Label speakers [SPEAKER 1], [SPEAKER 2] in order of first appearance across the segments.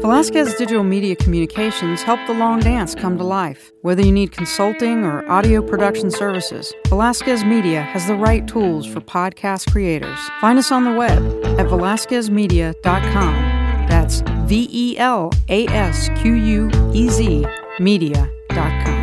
[SPEAKER 1] Velasquez Digital Media Communications help the long dance come to life. Whether you need consulting or audio production services, Velasquez Media has the right tools for podcast creators. Find us on the web at velasquezmedia.com. That's V E L A S Q U E Z media.com.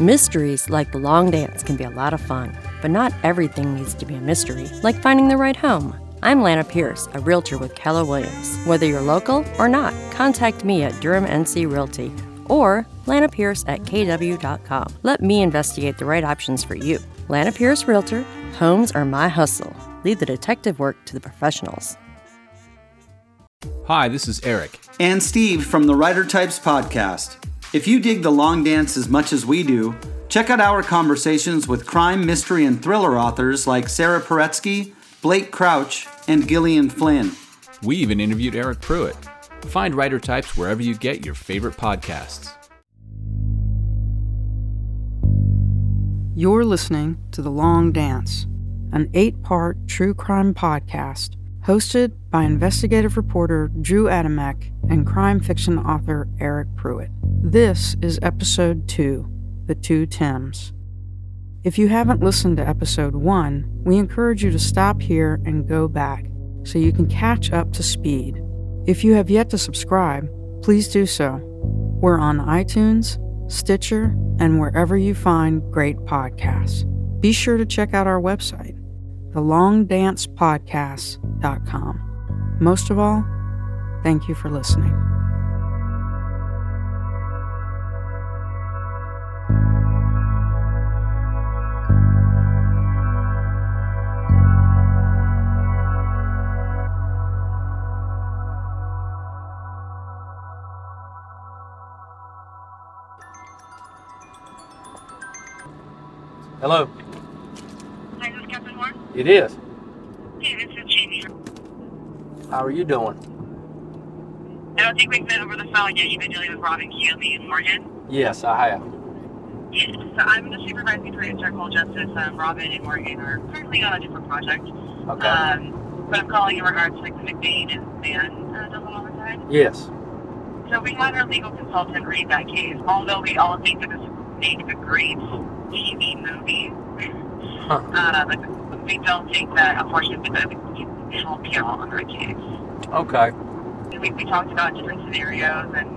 [SPEAKER 2] Mysteries like the long dance can be a lot of fun, but not everything needs to be a mystery, like finding the right home. I'm Lana Pierce, a realtor with Keller Williams. Whether you're local or not, contact me at Durham NC Realty or Lana Pierce at kw.com. Let me investigate the right options for you. Lana Pierce Realtor, homes are my hustle. Leave the detective work to the professionals.
[SPEAKER 3] Hi, this is Eric.
[SPEAKER 4] And Steve from the Writer Types Podcast. If you dig the long dance as much as we do, check out our conversations with crime, mystery, and thriller authors like Sarah Paretsky, Blake Crouch, and Gillian Flynn.
[SPEAKER 3] We even interviewed Eric Pruitt. Find Writer Types wherever you get your favorite podcasts.
[SPEAKER 1] You're listening to The Long Dance, an eight part true crime podcast hosted by investigative reporter Drew Adamek and crime fiction author Eric Pruitt. This is episode two The Two Tims. If you haven't listened to episode one, we encourage you to stop here and go back so you can catch up to speed. If you have yet to subscribe, please do so. We're on iTunes, Stitcher, and wherever you find great podcasts. Be sure to check out our website, thelongdancepodcast.com. Most of all, thank you for listening.
[SPEAKER 5] Hello.
[SPEAKER 6] Hi, this is Captain Moore.
[SPEAKER 5] It is.
[SPEAKER 6] Hey, this is Jamie.
[SPEAKER 5] How are you doing?
[SPEAKER 6] I don't think we've met over the phone yet. You've been dealing with Robin Keeley and Morgan.
[SPEAKER 5] Yes, I have.
[SPEAKER 6] Yes. So I'm the supervising producer at Cold Justice. Um, Robin and Morgan are currently on a different project.
[SPEAKER 5] Okay.
[SPEAKER 6] Um, but I'm calling in regards to like, the McBain and Van uh, double homicide.
[SPEAKER 5] yes.
[SPEAKER 6] So we had our legal consultant read that case. Although we all think that this makes a great TV movie,
[SPEAKER 5] Huh.
[SPEAKER 6] uh, but we don't think that, unfortunately, that we can help you out on that case.
[SPEAKER 5] Okay.
[SPEAKER 6] we, we talked about different scenarios and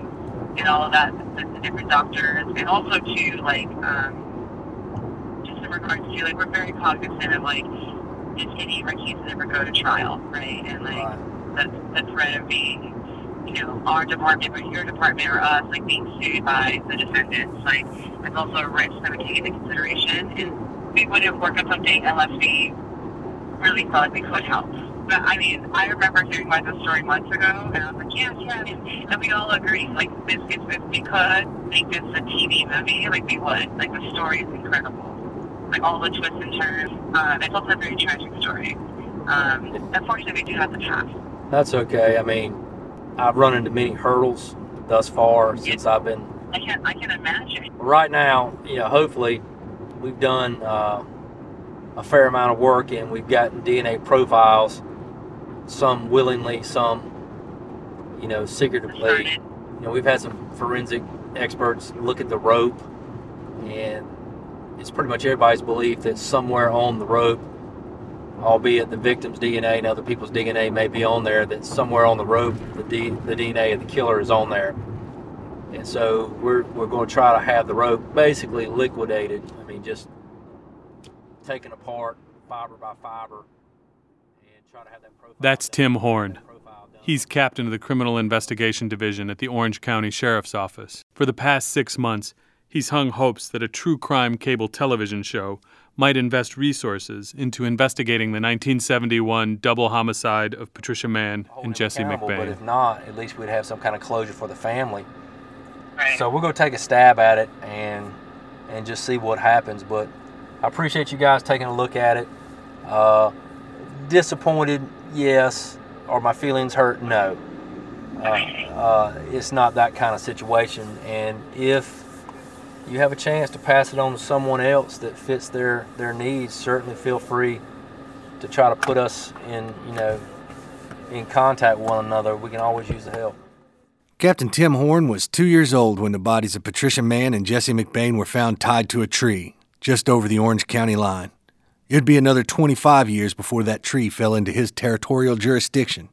[SPEAKER 6] and all of that, the, the different doctors, and also too like um, just in regards to like we're very cognizant of like if any of our cases ever go to trial, right? And like
[SPEAKER 5] Right.
[SPEAKER 6] the the threat of being you know our department or your department or us like being sued by the defendants, like it's also a risk that we take into consideration, and we wouldn't work on something unless we really felt we could help. But I mean, I remember hearing about this story months ago, and I was like, yes, yes. And we all agreed, like, this, if, if we could make this a TV movie, like, we would. Like, the story is incredible. Like, all the twists and turns. Um, it's also a very tragic story. Um, unfortunately, we do have to pass.
[SPEAKER 5] That's okay. I mean, I've run into many hurdles thus far since I've been.
[SPEAKER 6] I can, I can imagine.
[SPEAKER 5] Right now, you know, hopefully, we've done uh, a fair amount of work and we've gotten DNA profiles, some willingly, some, you know, secretively. You know, we've had some forensic experts look at the rope, and it's pretty much everybody's belief that somewhere on the rope, albeit the victim's DNA and other people's DNA may be on there, that somewhere on the rope, the, D, the DNA of the killer is on there. And so we're, we're going to try to have the rope basically liquidated. I mean, just taken apart fiber by fiber and try to have that profile.
[SPEAKER 7] That's
[SPEAKER 5] done,
[SPEAKER 7] Tim
[SPEAKER 5] Horne.
[SPEAKER 7] He's captain of the Criminal Investigation Division at the Orange County Sheriff's Office. For the past six months, he's hung hopes that a true crime cable television show might invest resources into investigating the 1971 double homicide of Patricia Mann
[SPEAKER 5] hold
[SPEAKER 7] and Jesse
[SPEAKER 5] accountable, But if not, at least we'd have some kind of closure for the family.
[SPEAKER 6] Right.
[SPEAKER 5] So we're going to take a stab at it and and just see what happens. But I appreciate you guys taking a look at it. Uh, disappointed, yes. Are my feelings hurt? No. Uh, uh, it's not that kind of situation. And if you have a chance to pass it on to someone else that fits their their needs, certainly feel free to try to put us in you know
[SPEAKER 8] in contact with one another, we can always use the help.
[SPEAKER 9] Captain Tim Horne was two years old when the bodies of Patricia Mann and Jesse McBain were found tied to a tree just over the Orange County line. It'd be another 25 years before that tree fell into his territorial jurisdiction.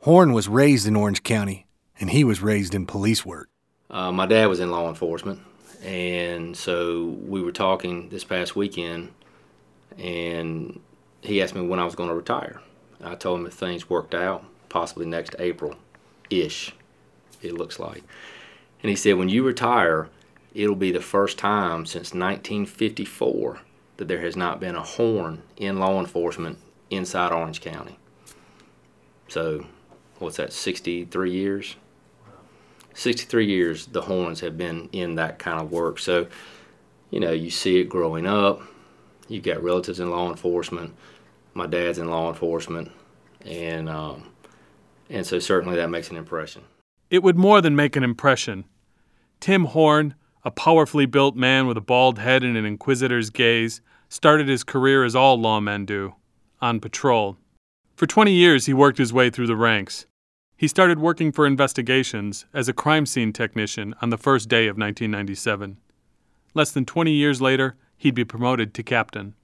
[SPEAKER 9] Horne was raised in Orange County, and he was raised in police work.
[SPEAKER 5] Uh, my dad was in law enforcement, and so we were talking this past weekend, and he asked me when I was going to retire. I told him if things worked out, possibly next April ish, it looks like. And he said, when you retire, it'll be the first time since 1954 that there has not been a Horne in law enforcement inside Orange County. So, what's that, 63 years? 63 years the Hornes have been in that kind of work. So, you know, you see it growing up. You've got relatives in law enforcement. My dad's in law enforcement. And, um, and so certainly that makes an impression.
[SPEAKER 7] It would more than make an impression. Tim Horne, a powerfully built man with a bald head and an inquisitor's gaze, started his career as all lawmen do on patrol. For 20 years, he worked his way through the ranks. He started working for investigations as a crime scene technician on the first day of 1997. Less than 20 years later, he'd be promoted to captain.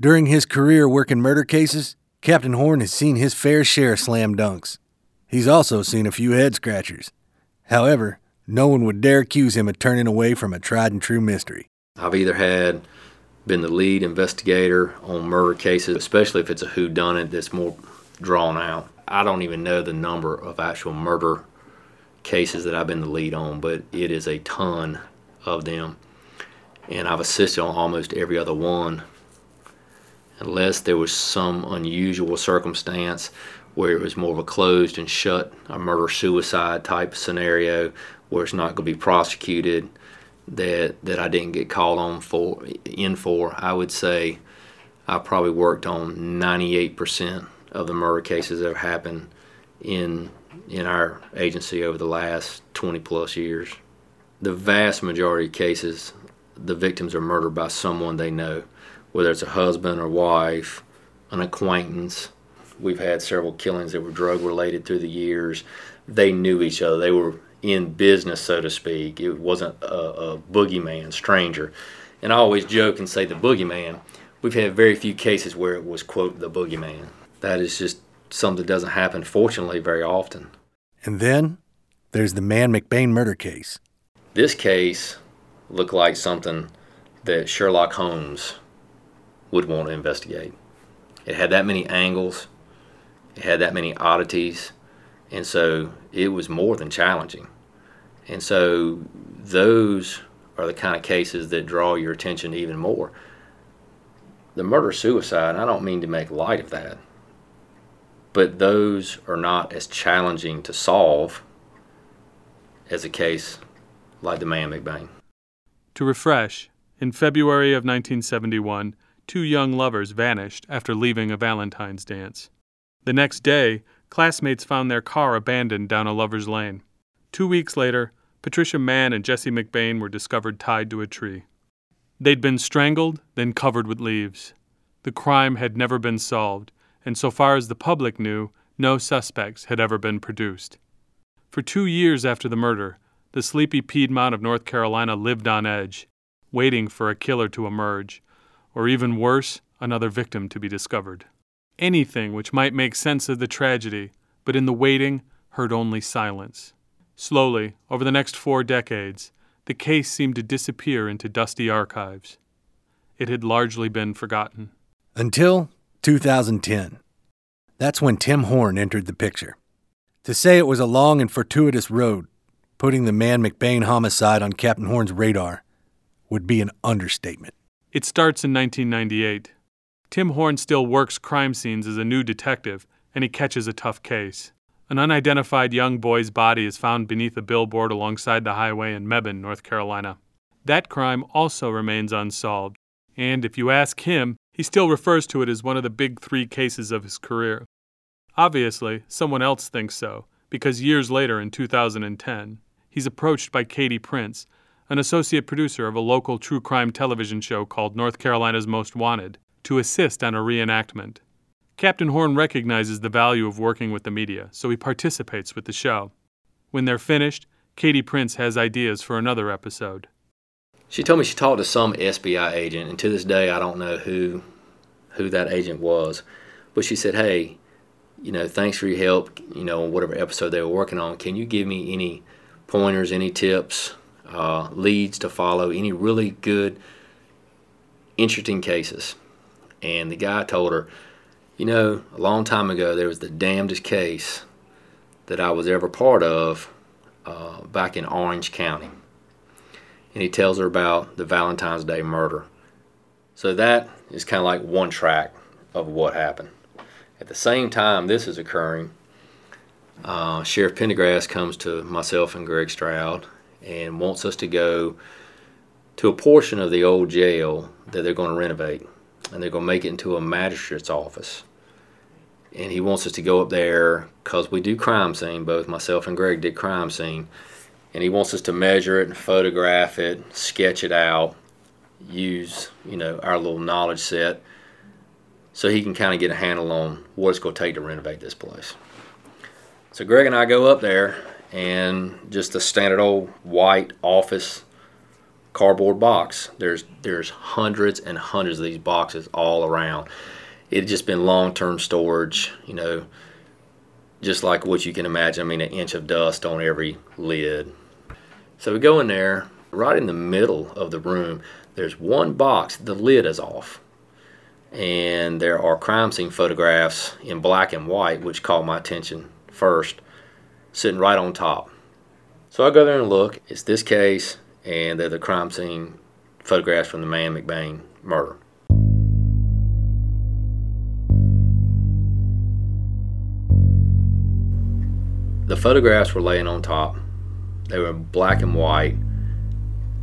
[SPEAKER 9] During his career working murder cases, Captain Horne has seen his fair share of slam dunks. He's also seen a few head scratchers. However, no one would dare accuse him of turning away from a tried and true mystery.
[SPEAKER 5] I've either had been the lead investigator on murder cases, especially if it's a who done it that's more drawn out. I don't even know the number of actual murder cases that I've been the lead on, but it is a ton of them. And I've assisted on almost every other one, unless there was some unusual circumstance where it was more of a closed and shut, a murder suicide type scenario where it's not going to be prosecuted. That that I didn't get called on for in for. I would say I probably worked on 98% of the murder cases that have happened in in our agency over the last 20 plus years. The vast majority of cases, the victims are murdered by someone they know, whether it's a husband or wife, an acquaintance. We've had several killings that were drug related through the years. They knew each other. They were in business, so to speak. It wasn't a, a boogeyman, stranger. And I always joke and say the boogeyman. We've had very few cases where it was, quote, the boogeyman that is just something that doesn't happen, fortunately, very often.
[SPEAKER 9] And then there's the Mann McBain murder case.
[SPEAKER 5] This case looked like something that Sherlock Holmes would want to investigate. It had that many angles, it had that many oddities, and so it was more than challenging. And so those are the kind of cases that draw your attention even more. The murder suicide, I don't mean to make light of that but those are not as challenging to solve as a case like the Mann McBain.
[SPEAKER 7] To refresh, in February of 1971, two young lovers vanished after leaving a Valentine's dance. The next day, classmates found their car abandoned down a lover's lane. Two weeks later, Patricia Mann and Jesse McBain were discovered tied to a tree. They'd been strangled, then covered with leaves. The crime had never been solved, and so far as the public knew, no suspects had ever been produced. For two years after the murder, the sleepy Piedmont of North Carolina lived on edge, waiting for a killer to emerge, or even worse, another victim to be discovered. Anything which might make sense of the tragedy, but in the waiting, heard only silence. Slowly, over the next four decades, the case seemed to disappear into dusty archives. It had largely been forgotten.
[SPEAKER 9] Until 2010. That's when Tim Horne entered the picture. To say it was a long and fortuitous road, putting the Mann McBain homicide on Captain Horne's radar, would be an understatement.
[SPEAKER 7] It starts in 1998. Tim Horne still works crime scenes as a new detective, and he catches a tough case. An unidentified young boy's body is found beneath a billboard alongside the highway in Mebane, North Carolina. That crime also remains unsolved, and if you ask him, he still refers to it as one of the big three cases of his career. Obviously, someone else thinks so, because years later in 2010, he's approached by Katie Prince, an associate producer of a local true crime television show called North Carolina's Most Wanted, to assist on a reenactment. Captain Horne recognizes the value of working with the media, so he participates with the show. When they're finished, Katie Prince has ideas for another episode.
[SPEAKER 5] She told me she talked to some SBI agent, and to this day I don't know who who that agent was. But she said, "Hey, you know, thanks for your help. You know, whatever episode they were working on, can you give me any pointers, any tips, uh, leads to follow, any really good, interesting cases?" And the guy told her, "You know, a long time ago there was the damnedest case that I was ever part of uh, back in Orange County." And he tells her about the Valentine's Day murder. So that is kind of like one track of what happened. At the same time this is occurring, uh, Sheriff Pendergrass comes to myself and Greg Stroud and wants us to go to a portion of the old jail that they're going to renovate. And they're going to make it into a magistrate's office. And he wants us to go up there because we do crime scene. Both myself and Greg did crime scene. And he wants us to measure it and photograph it, sketch it out, use, you know, our little knowledge set so he can kind of get a handle on what it's going to take to renovate this place. So Greg and I go up there, and just a standard old white office cardboard box. There's there's hundreds and hundreds of these boxes all around. It had just been long-term storage, you know, just like what you can imagine. I mean, an inch of dust on every lid. So we go in there, right in the middle of the room. There's one box, the lid is off and there are crime scene photographs in black and white, which caught my attention first, sitting right on top. So I go there and look. It's this case, and they're the crime scene photographs from the Mann McBain murder. The photographs were laying on top. They were black and white.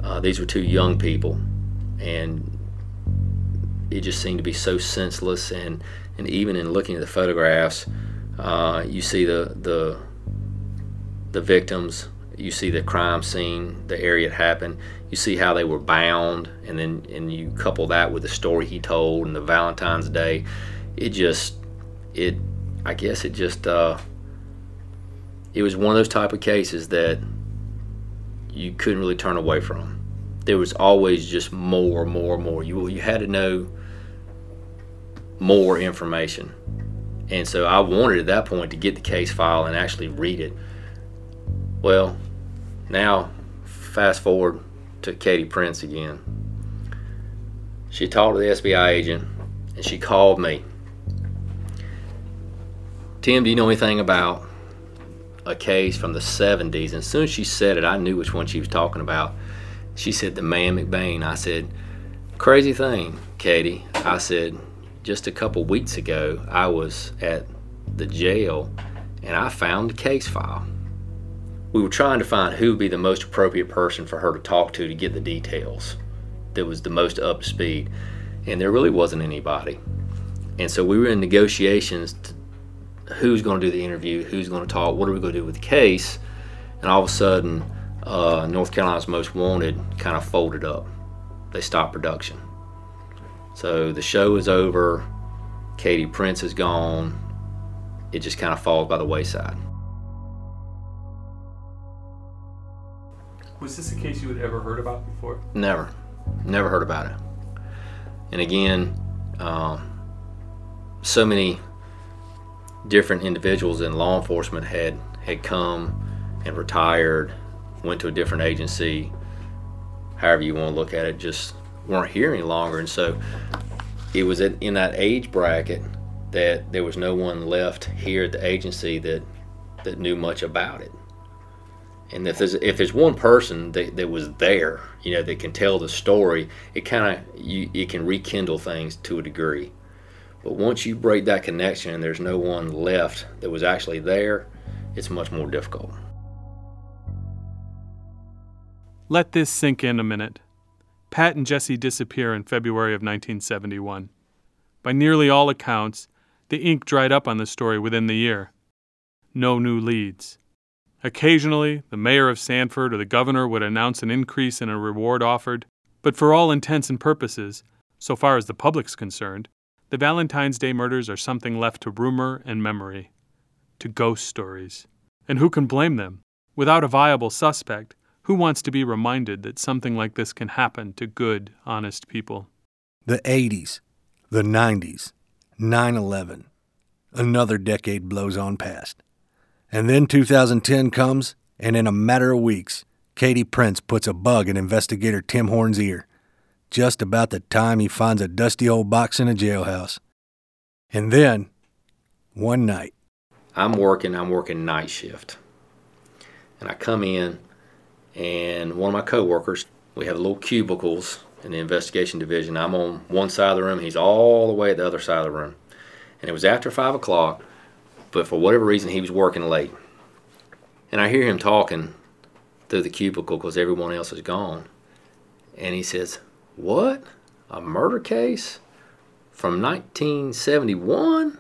[SPEAKER 5] Uh, these were two young people, and it just seemed to be so senseless and and even in looking at the photographs uh, you see the the the victims you see the crime scene the area it happened you see how they were bound and then and you couple that with the story he told and the valentine's day it just it i guess it just uh, it was one of those type of cases that you couldn't really turn away from there was always just more, more, more. You you had to know more information, and so I wanted at that point to get the case file and actually read it. Well, now fast forward to Katie Prince again. She talked to the SBI agent, and she called me. Tim, do you know anything about a case from the 70s? And as soon as she said it, I knew which one she was talking about. She said, The Mann McBain. I said, Crazy thing, Katie. I said, Just a couple weeks ago, I was at the jail and I found the case file. We were trying to find who would be the most appropriate person for her to talk to to get the details that was the most up to speed. And there really wasn't anybody. And so we were in negotiations who's going to do the interview, who's going to talk, what are we going to do with the case. And all of a sudden, uh, North Carolina's Most Wanted kind of folded up. They stopped production. So the show is over. Katie Prince is gone. It just kind of falls by the wayside.
[SPEAKER 7] Was this a case you had ever heard about before?
[SPEAKER 5] Never. Never heard about it. And again, um, so many different individuals in law enforcement had had come and retired went to a different agency, however you want to look at it, just weren't here any longer. And so it was in that age bracket that there was no one left here at the agency that that knew much about it. And if there's if there's one person that, that was there, you know, that can tell the story, it kind of you it can rekindle things to a degree. But once you break that connection and there's no one left that was actually there, it's much more difficult.
[SPEAKER 7] Let this sink in a minute. Pat and Jesse disappear in February of 1971. By nearly all accounts, the ink dried up on the story within the year. No new leads. Occasionally, the mayor of Sanford or the governor would announce an increase in a reward offered, but for all intents and purposes, so far as the public's concerned, the Valentine's Day murders are something left to rumor and memory, to ghost stories. And who can blame them? Without a viable suspect, who wants to be reminded that something like this can happen to good, honest people?
[SPEAKER 9] The 80s, the 90s, 9 11. Another decade blows on past. And then 2010 comes, and in a matter of weeks, Katie Prince puts a bug in investigator Tim Horne's ear, just about the time he finds a dusty old box in a jailhouse. And then, one night,
[SPEAKER 5] I'm working, I'm working night shift. And I come in, and one of my coworkers, we have little cubicles in the investigation division. I'm on one side of the room, he's all the way at the other side of the room. And it was after five o'clock, but for whatever reason, he was working late. And I hear him talking through the cubicle because everyone else is gone. And he says, What? A murder case from 1971?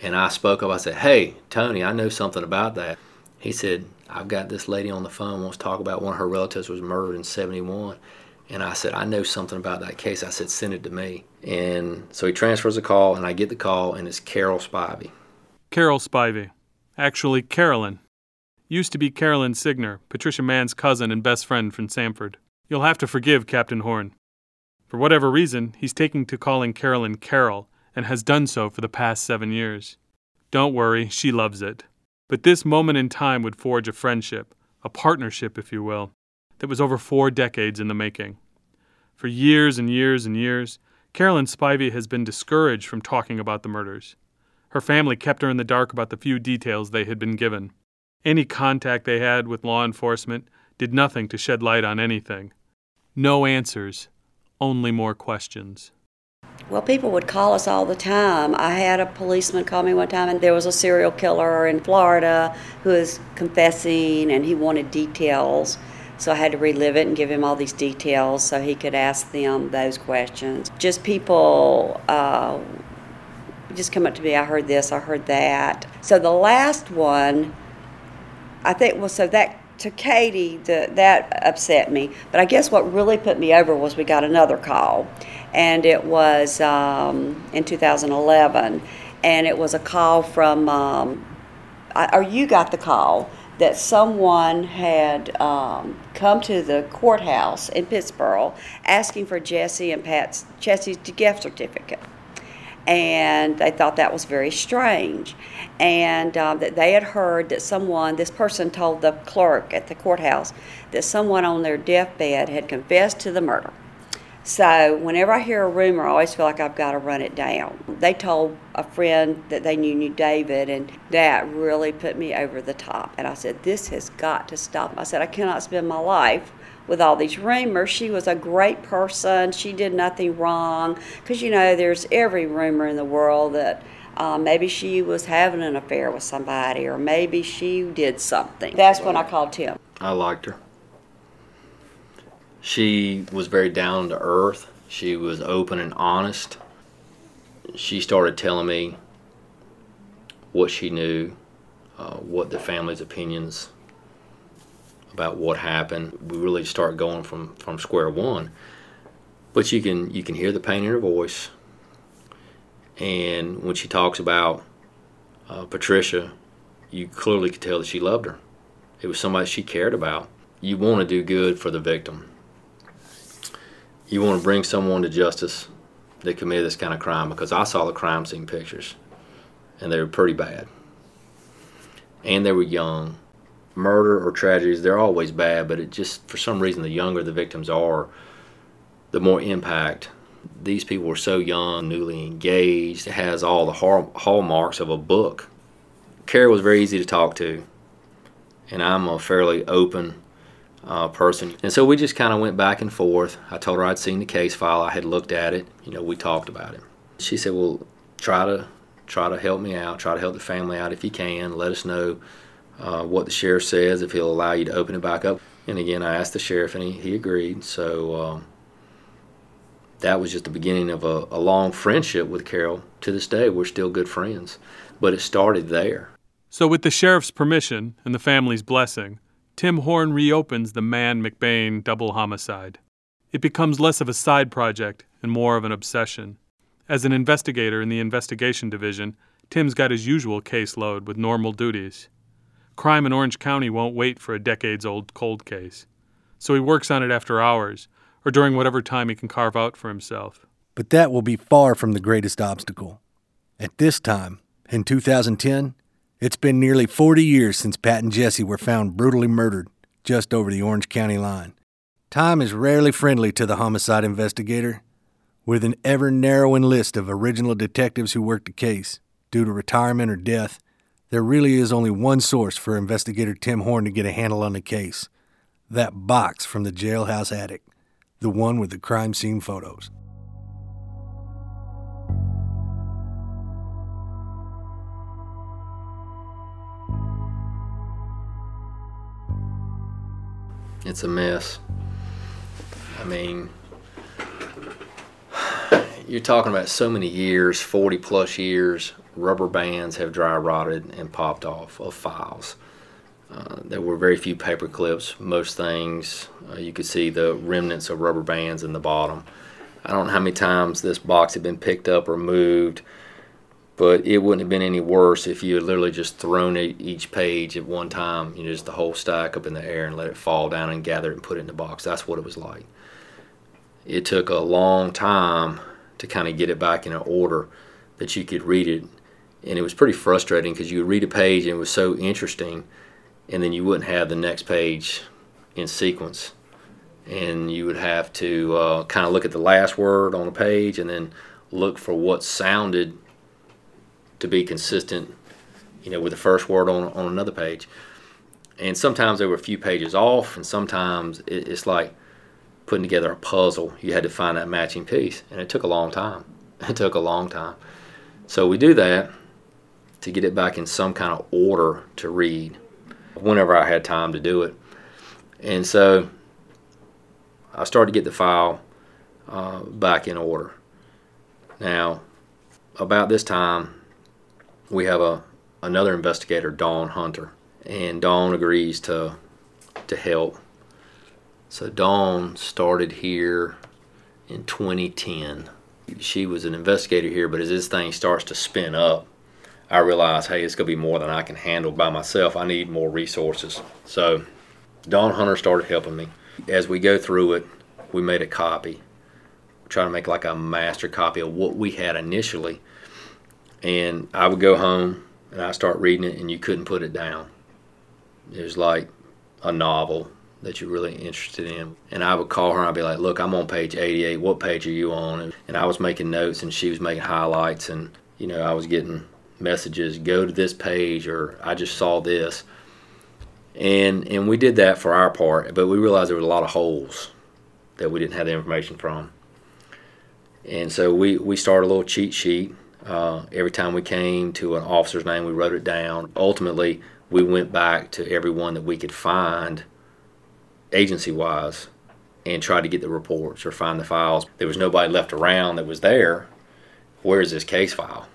[SPEAKER 5] And I spoke up. I said, Hey, Tony, I know something about that. He said, I've got this lady on the phone wants to talk about one of her relatives was murdered in 71. And I said, I know something about that case. I said, send it to me. And so he transfers the call, and I get the call, and it's Carol Spivey.
[SPEAKER 7] Carol Spivey. Actually, Carolyn. Used to be Carolyn Signer, Patricia Mann's cousin and best friend from Sanford. You'll have to forgive Captain Horne. For whatever reason, he's taking to calling Carolyn Carol, and has done so for the past seven years. Don't worry, she loves it. But this moment in time would forge a friendship, a partnership, if you will, that was over four decades in the making. For years and years and years, Carolyn Spivey has been discouraged from talking about the murders. Her family kept her in the dark about the few details they had been given. Any contact they had with law enforcement did nothing to shed light on anything. No answers, only more questions.
[SPEAKER 10] Well, people would call us all the time. I had a policeman call me one time, and there was a serial killer in Florida who was confessing, and he wanted details. So I had to relive it and give him all these details so he could ask them those questions. Just people uh, just come up to me, I heard this, I heard that. So the last one, I think, well, so that to Katie, the, that upset me. But I guess what really put me over was we got another call, and it was um, in 2011, and it was a call from, um, I, or you got the call that someone had um, come to the courthouse in Pittsboro asking for Jesse and Pat's Jesse's gift certificate and they thought that was very strange. And um, that they had heard that someone, this person told the clerk at the courthouse that someone on their deathbed had confessed to the murder. So whenever I hear a rumor, I always feel like I've got to run it down. They told a friend that they knew knew David, and that really put me over the top. And I said, "This has got to stop." I said, "I cannot spend my life with all these rumors. She was a great person. She did nothing wrong. Because, you know, there's every rumor in the world that uh, maybe she was having an affair with somebody or maybe she did something. That's when I called Tim.
[SPEAKER 5] I liked her. She was very down to earth. She was open and honest. She started telling me what she knew, uh, what the family's opinions about what happened. We really start going from, from square one. But you can you can hear the pain in her voice. And when she talks about uh, Patricia, you clearly could tell that she loved her. It was somebody she cared about. You want to do good for the victim. You want to bring someone to justice that committed this kind of crime because I saw the crime scene pictures and they were pretty bad. And they were young murder or tragedies, they're always bad, but it just, for some reason, the younger the victims are, the more impact. These people were so young, newly engaged, it has all the hallmarks of a book. Carrie was very easy to talk to, and I'm a fairly open uh, person. And so we just kind of went back and forth. I told her I'd seen the case file, I had looked at it, you know, we talked about it. She said, Well, try to try to help me out, try to help the family out if you can, let us know uh, what the sheriff says, if he'll allow you to open it back up. And again, I asked the sheriff, and he, he agreed. So um, that was just the beginning of a, a long friendship with Carol. To this day, we're still good friends. But it started there.
[SPEAKER 7] So, with the sheriff's permission and the family's blessing, Tim Horne reopens the Mann McBain double homicide. It becomes less of a side project and more of an obsession. As an investigator in the investigation division, Tim's got his usual caseload with normal duties. Crime in Orange County won't wait for a decades old cold case, so he works on it after hours or during whatever time he can carve out for himself.
[SPEAKER 9] But that will be far from the greatest obstacle. At this time, in 2010, it's been nearly 40 years since Pat and Jesse were found brutally murdered just over the Orange County line. Time is rarely friendly to the homicide investigator. With an ever narrowing list of original detectives who worked the case, due to retirement or death, there really is only one source for investigator Tim Horne to get a handle on the case that box from the jailhouse attic, the one with the crime scene photos.
[SPEAKER 5] It's a mess. I mean, you're talking about so many years 40 plus years rubber bands have dry rotted and popped off of files. Uh, there were very few paper clips. Most things uh, you could see the remnants of rubber bands in the bottom. I don't know how many times this box had been picked up or moved but it wouldn't have been any worse if you had literally just thrown each page at one time you know just the whole stack up in the air and let it fall down and gather it and put it in the box. That's what it was like. It took a long time to kind of get it back in an order that you could read it. And it was pretty frustrating because you would read a page and it was so interesting, and then you wouldn't have the next page in sequence. And you would have to uh, kind of look at the last word on a page and then look for what sounded to be consistent, you know, with the first word on, on another page. And sometimes there were a few pages off, and sometimes it, it's like putting together a puzzle. You had to find that matching piece, and it took a long time. It took a long time. So we do that to get it back in some kind of order to read whenever I had time to do it. And so I started to get the file uh, back in order. Now, about this time, we have a another investigator, Dawn Hunter, and Dawn agrees to to help so Dawn started here in 2010. She was an investigator here, but as this thing starts to spin up, I realized, hey, it's going to be more than I can handle by myself. I need more resources. So Dawn Hunter started helping me. As we go through it, we made a copy. trying to make like a master copy of what we had initially. And I would go home and I start reading it, and you couldn't put it down. It was like a novel that you're really interested in. And I would call her and I'd be like, look, I'm on page 88. What page are you on? And, I was making notes and she was making highlights. And, you know, I was getting messages, go to this page or I just saw this. And, and we did that for our part, but we realized there was a lot of holes that we didn't have the information from. And so we, we started a little cheat sheet. Uh, every time we came to an officer's name, we wrote it down. Ultimately, we went back to everyone that we could find agency wise and tried to get the reports or find the files. There was nobody left around that was there. Where's this case file?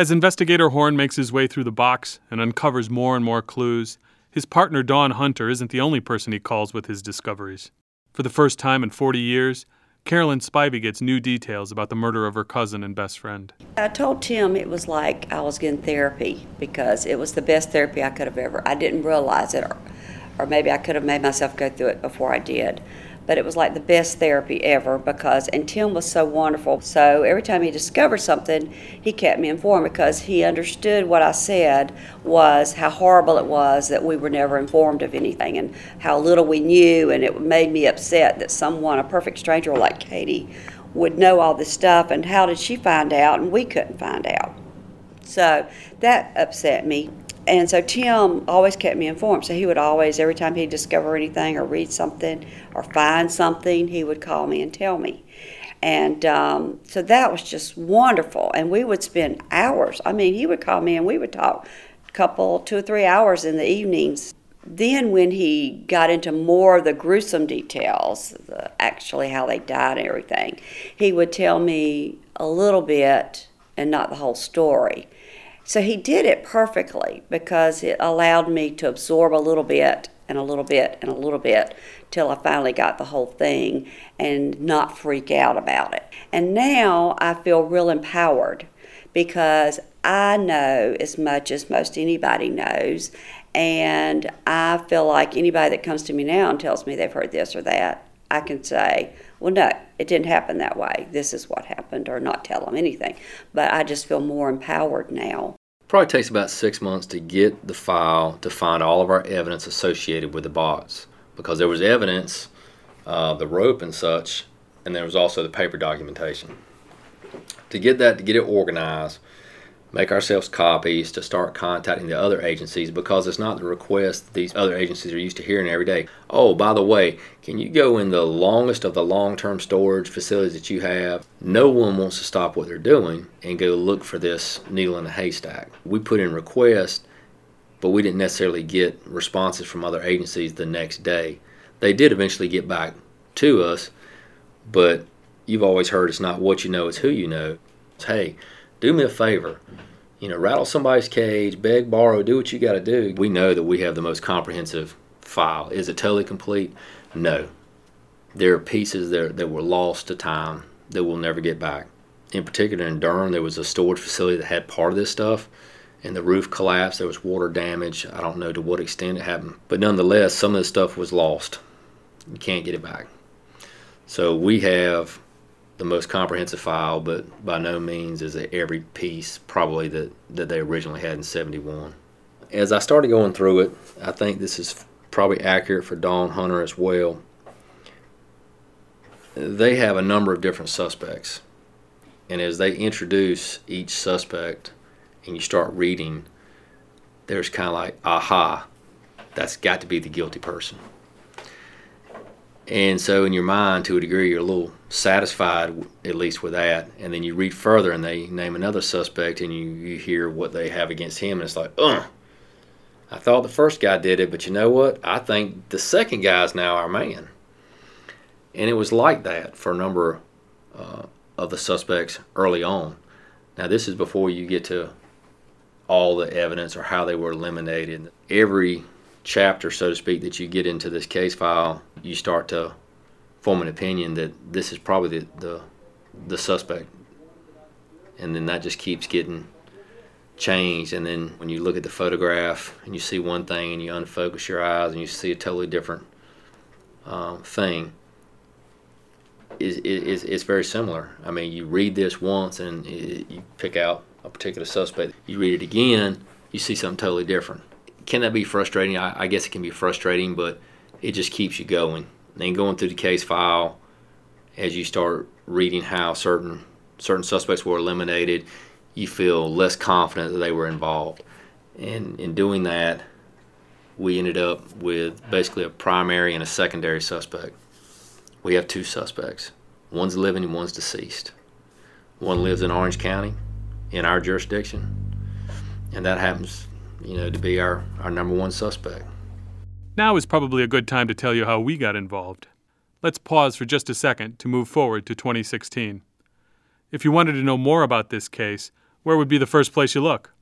[SPEAKER 7] As investigator Horne makes his way through the box and uncovers more and more clues, his partner Dawn Hunter isn't the only person he calls with his discoveries. For the first time in 40 years, Carolyn Spivey gets new details about the murder of her cousin and best friend.
[SPEAKER 10] I told Tim it was like I was getting therapy because it was the best therapy I could have ever. I didn't realize it or maybe I could have made myself go through it before I did. But it was like the best therapy ever because, and Tim was so wonderful. So every time he discovered something, he kept me informed because he understood what I said was how horrible it was that we were never informed of anything and how little we knew. And it made me upset that someone, a perfect stranger like Katie, would know all this stuff and how did she find out and we couldn't find out. So that upset me and so Tim always kept me informed. So he would always, every time he'd discover anything or read something or find something, he would call me and tell me. And um, so that was just wonderful. And we would spend hours. I mean, he would call me and we would talk a couple, two or three hours in the evenings. Then, when he got into more of the gruesome details, the, actually how they died and everything, he would tell me a little bit and not the whole story. So he did it perfectly because it allowed me to absorb a little bit and a little bit and a little bit till I finally got the whole thing and not freak out about it. And now I feel real empowered because I know as much as most anybody knows. And I feel like anybody that comes to me now and tells me they've heard this or that, I can say, well, no, it didn't happen that way. This is what happened, or not tell them anything. But I just feel more empowered now.
[SPEAKER 5] Probably takes about six months to get the file to find all of our evidence associated with the box because there was evidence, uh, the rope and such, and there was also the paper documentation. To get that, to get it organized, make ourselves copies to start contacting the other agencies because it's not the request these other agencies are used to hearing every day. Oh, by the way, can you go in the longest of the long term storage facilities that you have? No one wants to stop what they're doing and go look for this needle in a haystack. We put in requests, but we didn't necessarily get responses from other agencies the next day. They did eventually get back to us, but you've always heard it's not what you know, it's who you know. It's, hey, do me a favor. You know, rattle somebody's cage, beg, borrow, do what you got to do. We know that we have the most comprehensive file. Is it totally complete? No. There are pieces there that were lost to time that we'll never get back. In particular, in Durham, there was a storage facility that had part of this stuff, and the roof collapsed. There was water damage. I don't know to what extent it happened, but nonetheless, some of this stuff was lost. You can't get it back. So we have the most comprehensive file, but by no means is it every piece probably that, that they originally had in 71. As I started going through it, I think this is probably accurate for Dawn Hunter as well. They have a number of different suspects. And as they introduce each suspect and you start reading, there's kind of like, aha, that's got to be the guilty person. And so, in your mind, to a degree, you're a little satisfied, at least with that. And then you read further, and they name another suspect, and you, you hear what they have against him, and it's like, ugh. I thought the first guy did it, but you know what? I think the second guy is now our man. And it was like that for a number uh, of the suspects early on. Now, this is before you get to all the evidence or how they were eliminated. Every chapter, so to speak, that you get into this case file, you start to form an opinion that this is probably the, the, the suspect. And then that just keeps getting changed. And then when you look at the photograph and you see one thing and you unfocus your eyes and you see a totally different uh, thing, is is is very similar. I mean, you read this once and it, you pick out a particular suspect. You read it again, you see something totally different can that be frustrating? I, I, guess it can be frustrating, but it just keeps you going. Then going through the case file, as you start reading how certain certain suspects were eliminated, you feel less confident that they were involved. And in doing that, we ended up with basically a primary and a secondary suspect. We have two suspects. One's living and one's deceased. One lives in Orange County, in our jurisdiction, and that happens you know, to be our, our number one suspect.
[SPEAKER 7] Now is probably a good time to tell you how we got involved. Let's pause for just a second to move forward to 2016. If you wanted to know more about this case, where would be the first place you look?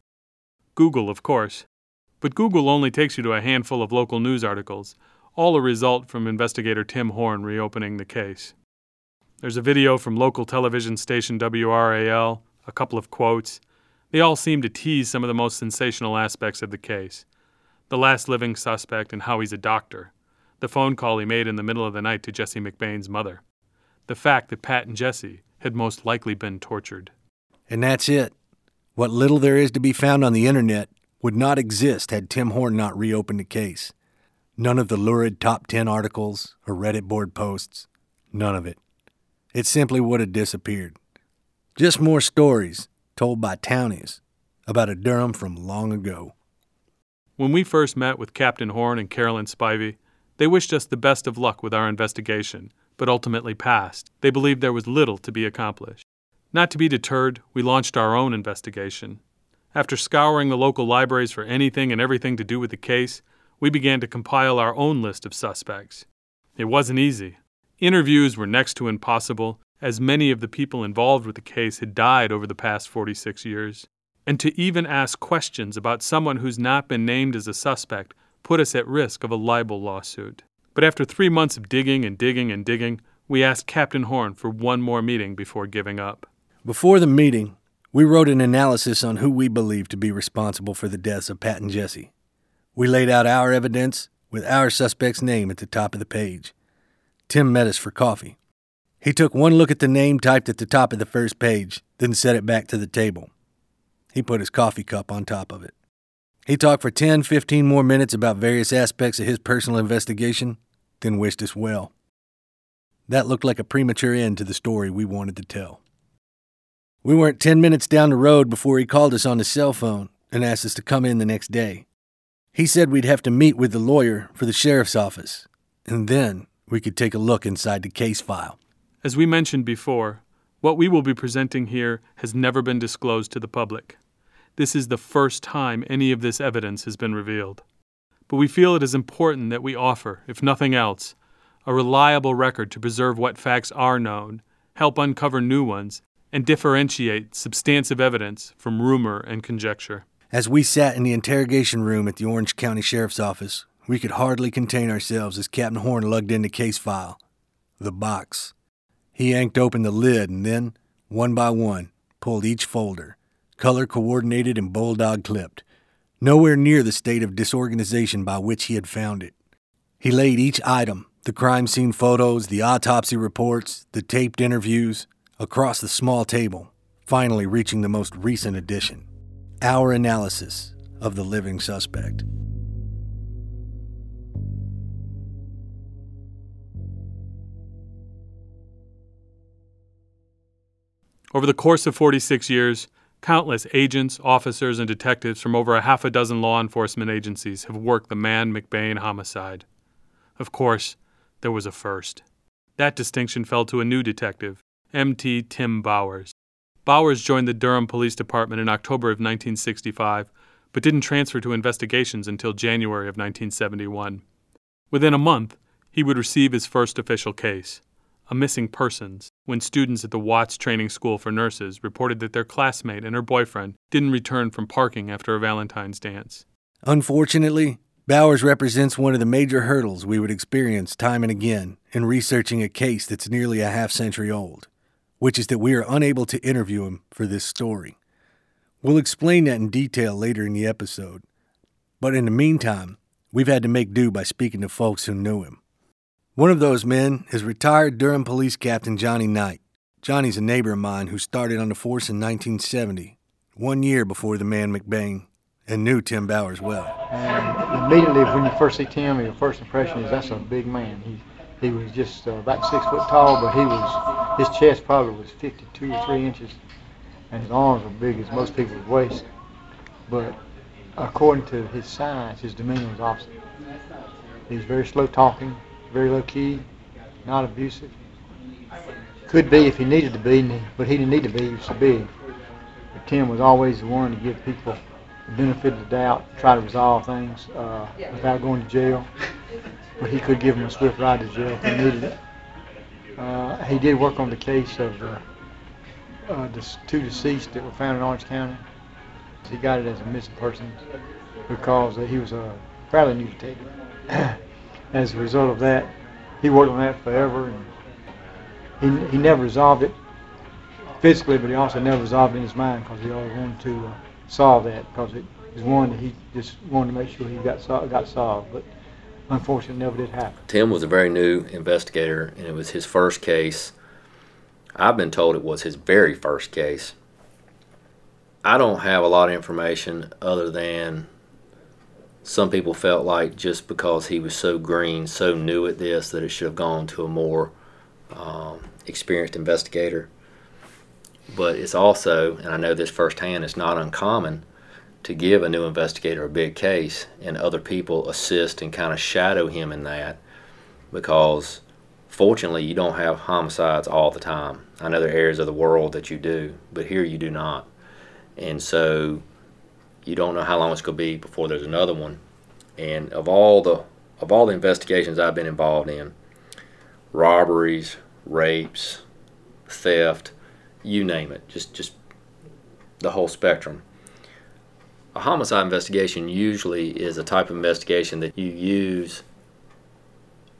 [SPEAKER 7] Google, of course. But Google only takes you to a handful of local news articles, all a result from investigator Tim Horne reopening the case. There's a video from local television station WRAL, a couple of quotes, they all seem to tease some of the most sensational aspects of the case the last living suspect and how he's a doctor, the phone call he made in the middle of the night to Jesse McBain's mother, the fact that Pat and Jesse had most likely been tortured.
[SPEAKER 9] And that's it. What little there is to be found on the internet would not exist had Tim Horne not reopened the case. None of the lurid top 10 articles or Reddit board posts. None of it. It simply would have disappeared. Just more stories told by townies about a Durham from long ago.
[SPEAKER 7] When we first met with Captain Horne and Carolyn Spivey, they wished us the best of luck with our investigation, but ultimately passed. They believed there was little to be accomplished. Not to be deterred, we launched our own investigation. After scouring the local libraries for anything and everything to do with the case, we began to compile our own list of suspects. It wasn't easy. Interviews were next to impossible, as many of the people involved with the case had died over the past 46 years. And to even ask questions about someone who's not been named as a suspect put us at risk of a libel lawsuit. But after three months of digging and digging and digging, we asked Captain Horne for one more meeting before giving up.
[SPEAKER 9] Before the meeting, we wrote an analysis on who we believe to be responsible for the deaths of Pat and Jesse. We laid out our evidence with our suspect's name at the top of the page. Tim met us for coffee. He took one look at the name typed at the top of the first page, then set it back to the table. He put his coffee cup on top of it. He talked for 10, 15 more minutes about various aspects of his personal investigation, then wished us well. That looked like a premature end to the story we wanted to tell. We weren't 10 minutes down the road before he called us on his cell phone and asked us to come in the next day. He said we'd have to meet with the lawyer for the sheriff's office, and then we could take a look inside the case file.
[SPEAKER 7] As we mentioned before, what we will be presenting here has never been disclosed to the public. This is the first time any of this evidence has been revealed. But we feel it is important that we offer, if nothing else, a reliable record to preserve what facts are known, help uncover new ones, and differentiate substantive evidence from rumor and conjecture.
[SPEAKER 9] As we sat in the interrogation room at the Orange County Sheriff's Office, we could hardly contain ourselves as Captain Horne lugged in the case file, the box. He yanked open the lid and then, one by one, pulled each folder, color coordinated and bulldog clipped, nowhere near the state of disorganization by which he had found it. He laid each item, the crime scene photos, the autopsy reports, the taped interviews, across the small table, finally reaching the most recent edition our analysis of the living suspect.
[SPEAKER 7] Over the course of 46 years, countless agents, officers, and detectives from over a half a dozen law enforcement agencies have worked the Mann McBain homicide. Of course, there was a first. That distinction fell to a new detective, MT Tim Bowers. Bowers joined the Durham Police Department in October of 1965, but didn't transfer to investigations until January of 1971. Within a month, he would receive his first official case a missing persons when students at the Watts Training School for Nurses reported that their classmate and her boyfriend didn't return from parking after a Valentine's dance.
[SPEAKER 9] Unfortunately, Bowers represents one of the major hurdles we would experience time and again in researching a case that's nearly a half century old, which is that we are unable to interview him for this story. We'll explain that in detail later in the episode, but in the meantime, we've had to make do by speaking to folks who knew him. One of those men is retired Durham Police Captain Johnny Knight. Johnny's a neighbor of mine who started on the force in 1970, one year before the Mann McBain, and knew Tim Bowers well.
[SPEAKER 11] And immediately when you first see Tim, your first impression is that's a big man. He he was just uh, about six foot tall, but he was his chest probably was 52 or three inches, and his arms were big as most people's waist. But according to his size, his demeanor was opposite. He was very slow talking, very low key, not abusive. Could be if he needed to be, but he didn't need to be. He was so big. But Tim was always the one to give people the benefit of the doubt, try to resolve things uh, without going to jail. But he could give them a swift ride to jail if he needed it. Uh, he did work on the case of uh, uh, the two deceased that were found in Orange County. He got it as a missing person because he was a fairly new detective. as a result of that, he worked on that forever, and he he never resolved it physically, but he also never resolved it in his mind because he always wanted to uh, solve that because it was one that he just wanted to make sure he got got solved, but unfortunately, never did happen.
[SPEAKER 5] Tim was a very new investigator, and it was his first case. I've been told it was his very first case. I don't have a lot of information other than some people felt like just because he was so green, so new at this, that it should have gone to a more um, experienced investigator. But it's also, and I know this firsthand, it's not uncommon to give a new investigator a big case and other people assist and kind of shadow him in that because fortunately you don't have homicides all the time. I know there are areas of the world that you do, but here you do not. And so you don't know how long it's going to be before there's another one. And of all the of all the investigations I've been involved in, robberies, rapes, theft, you name it, just just the whole spectrum. A homicide investigation usually is a type of investigation that you use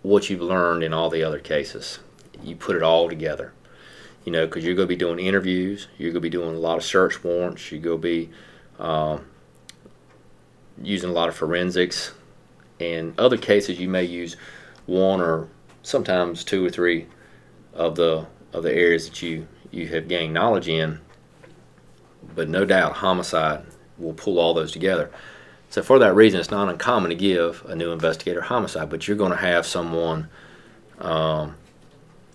[SPEAKER 5] what you've learned in all the other cases. You put it all together, you know, because you're going to be doing interviews, you're going to be doing a lot of search warrants, you're going to be um, using a lot of forensics. In other cases, you may use one or sometimes two or three of the of the areas that you you have gained knowledge in. But no doubt, homicide will pull all those together. So for that reason, it's not uncommon to give a new investigator homicide, but you're going to have someone um,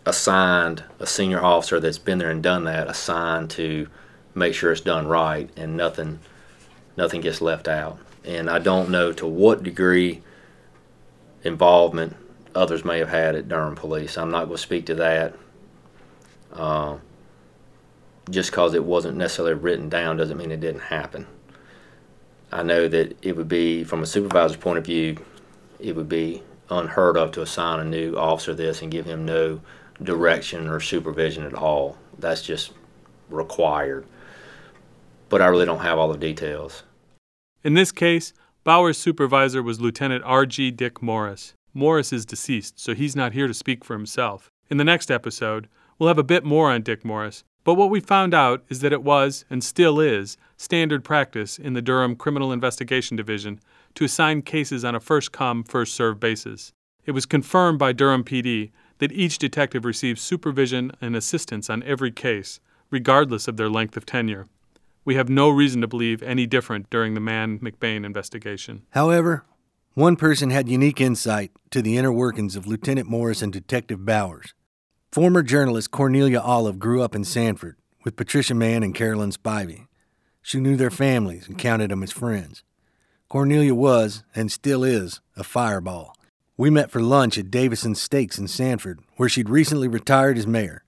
[SPEAKER 5] assigned, a senior officer that's been there and done that, assigned to make sure it's done right and nothing, nothing gets left out. And I don't know to what degree involvement others may have had at Durham Police. I'm not going to speak to that. Uh, just because it wasn't necessarily written down doesn't mean it didn't happen. I know that it would be, from a supervisor's point of view, it would be unheard of to assign a new officer this and give him no direction or supervision at all. That's just required. But I really don't have all the details.
[SPEAKER 7] In this case, Bowers' supervisor was Lieutenant R.G. Dick Morris. Morris is deceased, so he's not here to speak for himself. In the next episode, we'll have a bit more on Dick Morris, but what we found out is that it was, and still is, standard practice in the Durham Criminal Investigation Division to assign cases on a first come, first served basis. It was confirmed by Durham PD that each detective receives supervision and assistance on every case, regardless of their length of tenure. We have no reason to believe any different during the Mann McBain investigation.
[SPEAKER 9] However, one person had unique insight to the inner workings of Lieutenant Morris and Detective Bowers. Former journalist Cornelia Olive grew up in Sanford with Patricia Mann and Carolyn Spivey. She knew their families and counted them as friends. Cornelia was, and still is, a fireball. We met for lunch at Davison Steaks in Sanford, where she'd recently retired as mayor.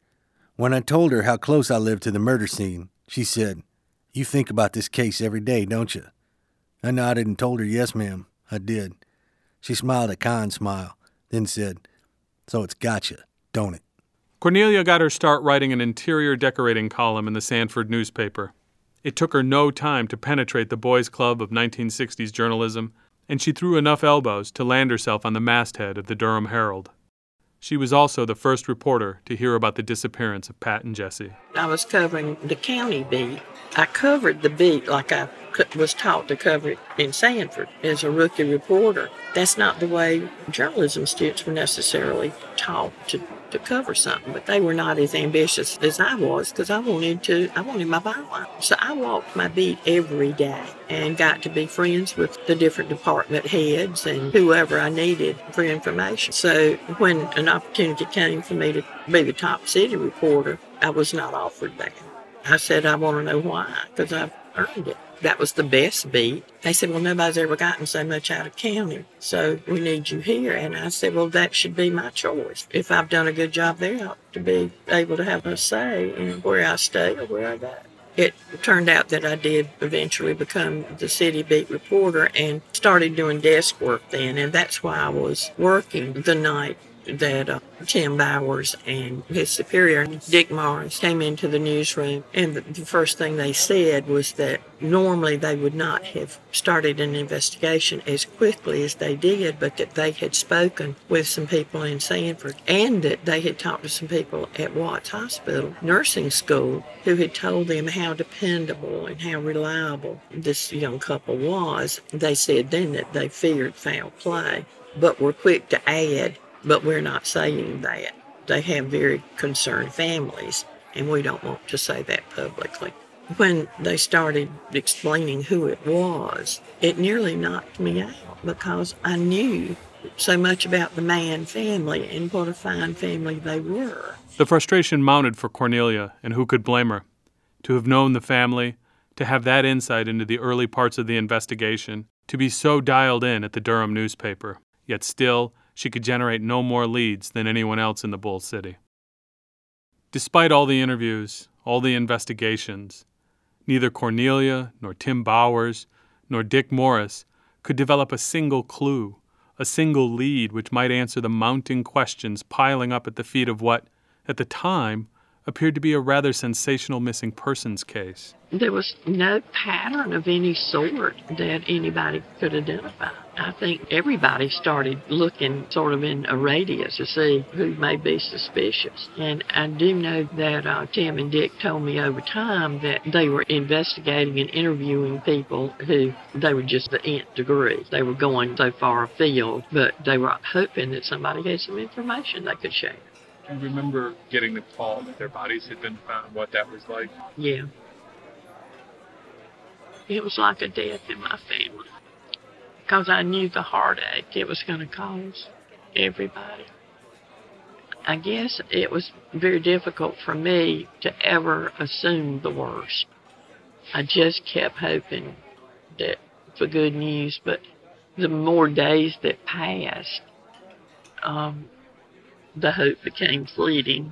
[SPEAKER 9] When I told her how close I lived to the murder scene, she said, You think about this case every day, don't you? I nodded and told her, Yes, ma'am, I did. She smiled a kind smile, then said, So it's gotcha, don't it?
[SPEAKER 7] Cornelia got her start writing an interior decorating column in the Sanford newspaper. It took her no time to penetrate the boys' club of 1960s journalism, and she threw enough elbows to land herself on the masthead of the Durham Herald. She was also the first reporter to hear about the disappearance of Pat and Jesse.
[SPEAKER 12] I was covering the county beat. I covered the beat like I was taught to cover it in Sanford as a rookie reporter. That's not the way journalism students were necessarily taught to to cover something, but they were not as ambitious as I was because I wanted to, I wanted my byline. So I walked my beat every day and got to be friends with the different department heads and whoever I needed for information. So when an opportunity came for me to be the top city reporter, I was not offered that. I said, I want to know why because I've earned it that was the best beat. They said, Well, nobody's ever gotten so much out of county, so we need you here. And I said, Well, that should be my choice. If I've done a good job there, I ought to be able to have a say in where I stay or where I go. It turned out that I did eventually become the city beat reporter and started doing desk work then, and that's why I was working the night that uh, Tim Bowers and his superior, Dick Morris, came into the newsroom. And the, the first thing they said was that normally they would not have started an investigation as quickly as they did, but that they had spoken with some people in Sanford and that they had talked to some people at Watts Hospital nursing school who had told them how dependable and how reliable this young couple was. They said then that they feared foul play, but were quick to add but we're not saying that. They have very concerned families, and we don't want to say that publicly. When they started explaining who it was, it nearly knocked me out because I knew so much about the Mann family and what a fine family they were.
[SPEAKER 7] The frustration mounted for Cornelia, and who could blame her? To have known the family, to have that insight into the early parts of the investigation, to be so dialed in at the Durham newspaper, yet still she could generate no more leads than anyone else in the Bull City. Despite all the interviews, all the investigations, neither Cornelia, nor Tim Bowers, nor Dick Morris could develop a single clue, a single lead which might answer the mounting questions piling up at the feet of what, at the time, appeared to be a rather sensational missing persons case.
[SPEAKER 12] There was no pattern of any sort that anybody could identify. I think everybody started looking sort of in a radius to see who may be suspicious. And I do know that uh, Tim and Dick told me over time that they were investigating and interviewing people who they were just the nth degree. They were going so far afield, but they were hoping that somebody had some information they could share.
[SPEAKER 7] Do you remember getting the call that their bodies had been found, what that was like?
[SPEAKER 12] Yeah. It was like a death in my family because I knew the heartache it was going to cause everybody. I guess it was very difficult for me to ever assume the worst. I just kept hoping that for good news, but the more days that passed, um, the hope became fleeting.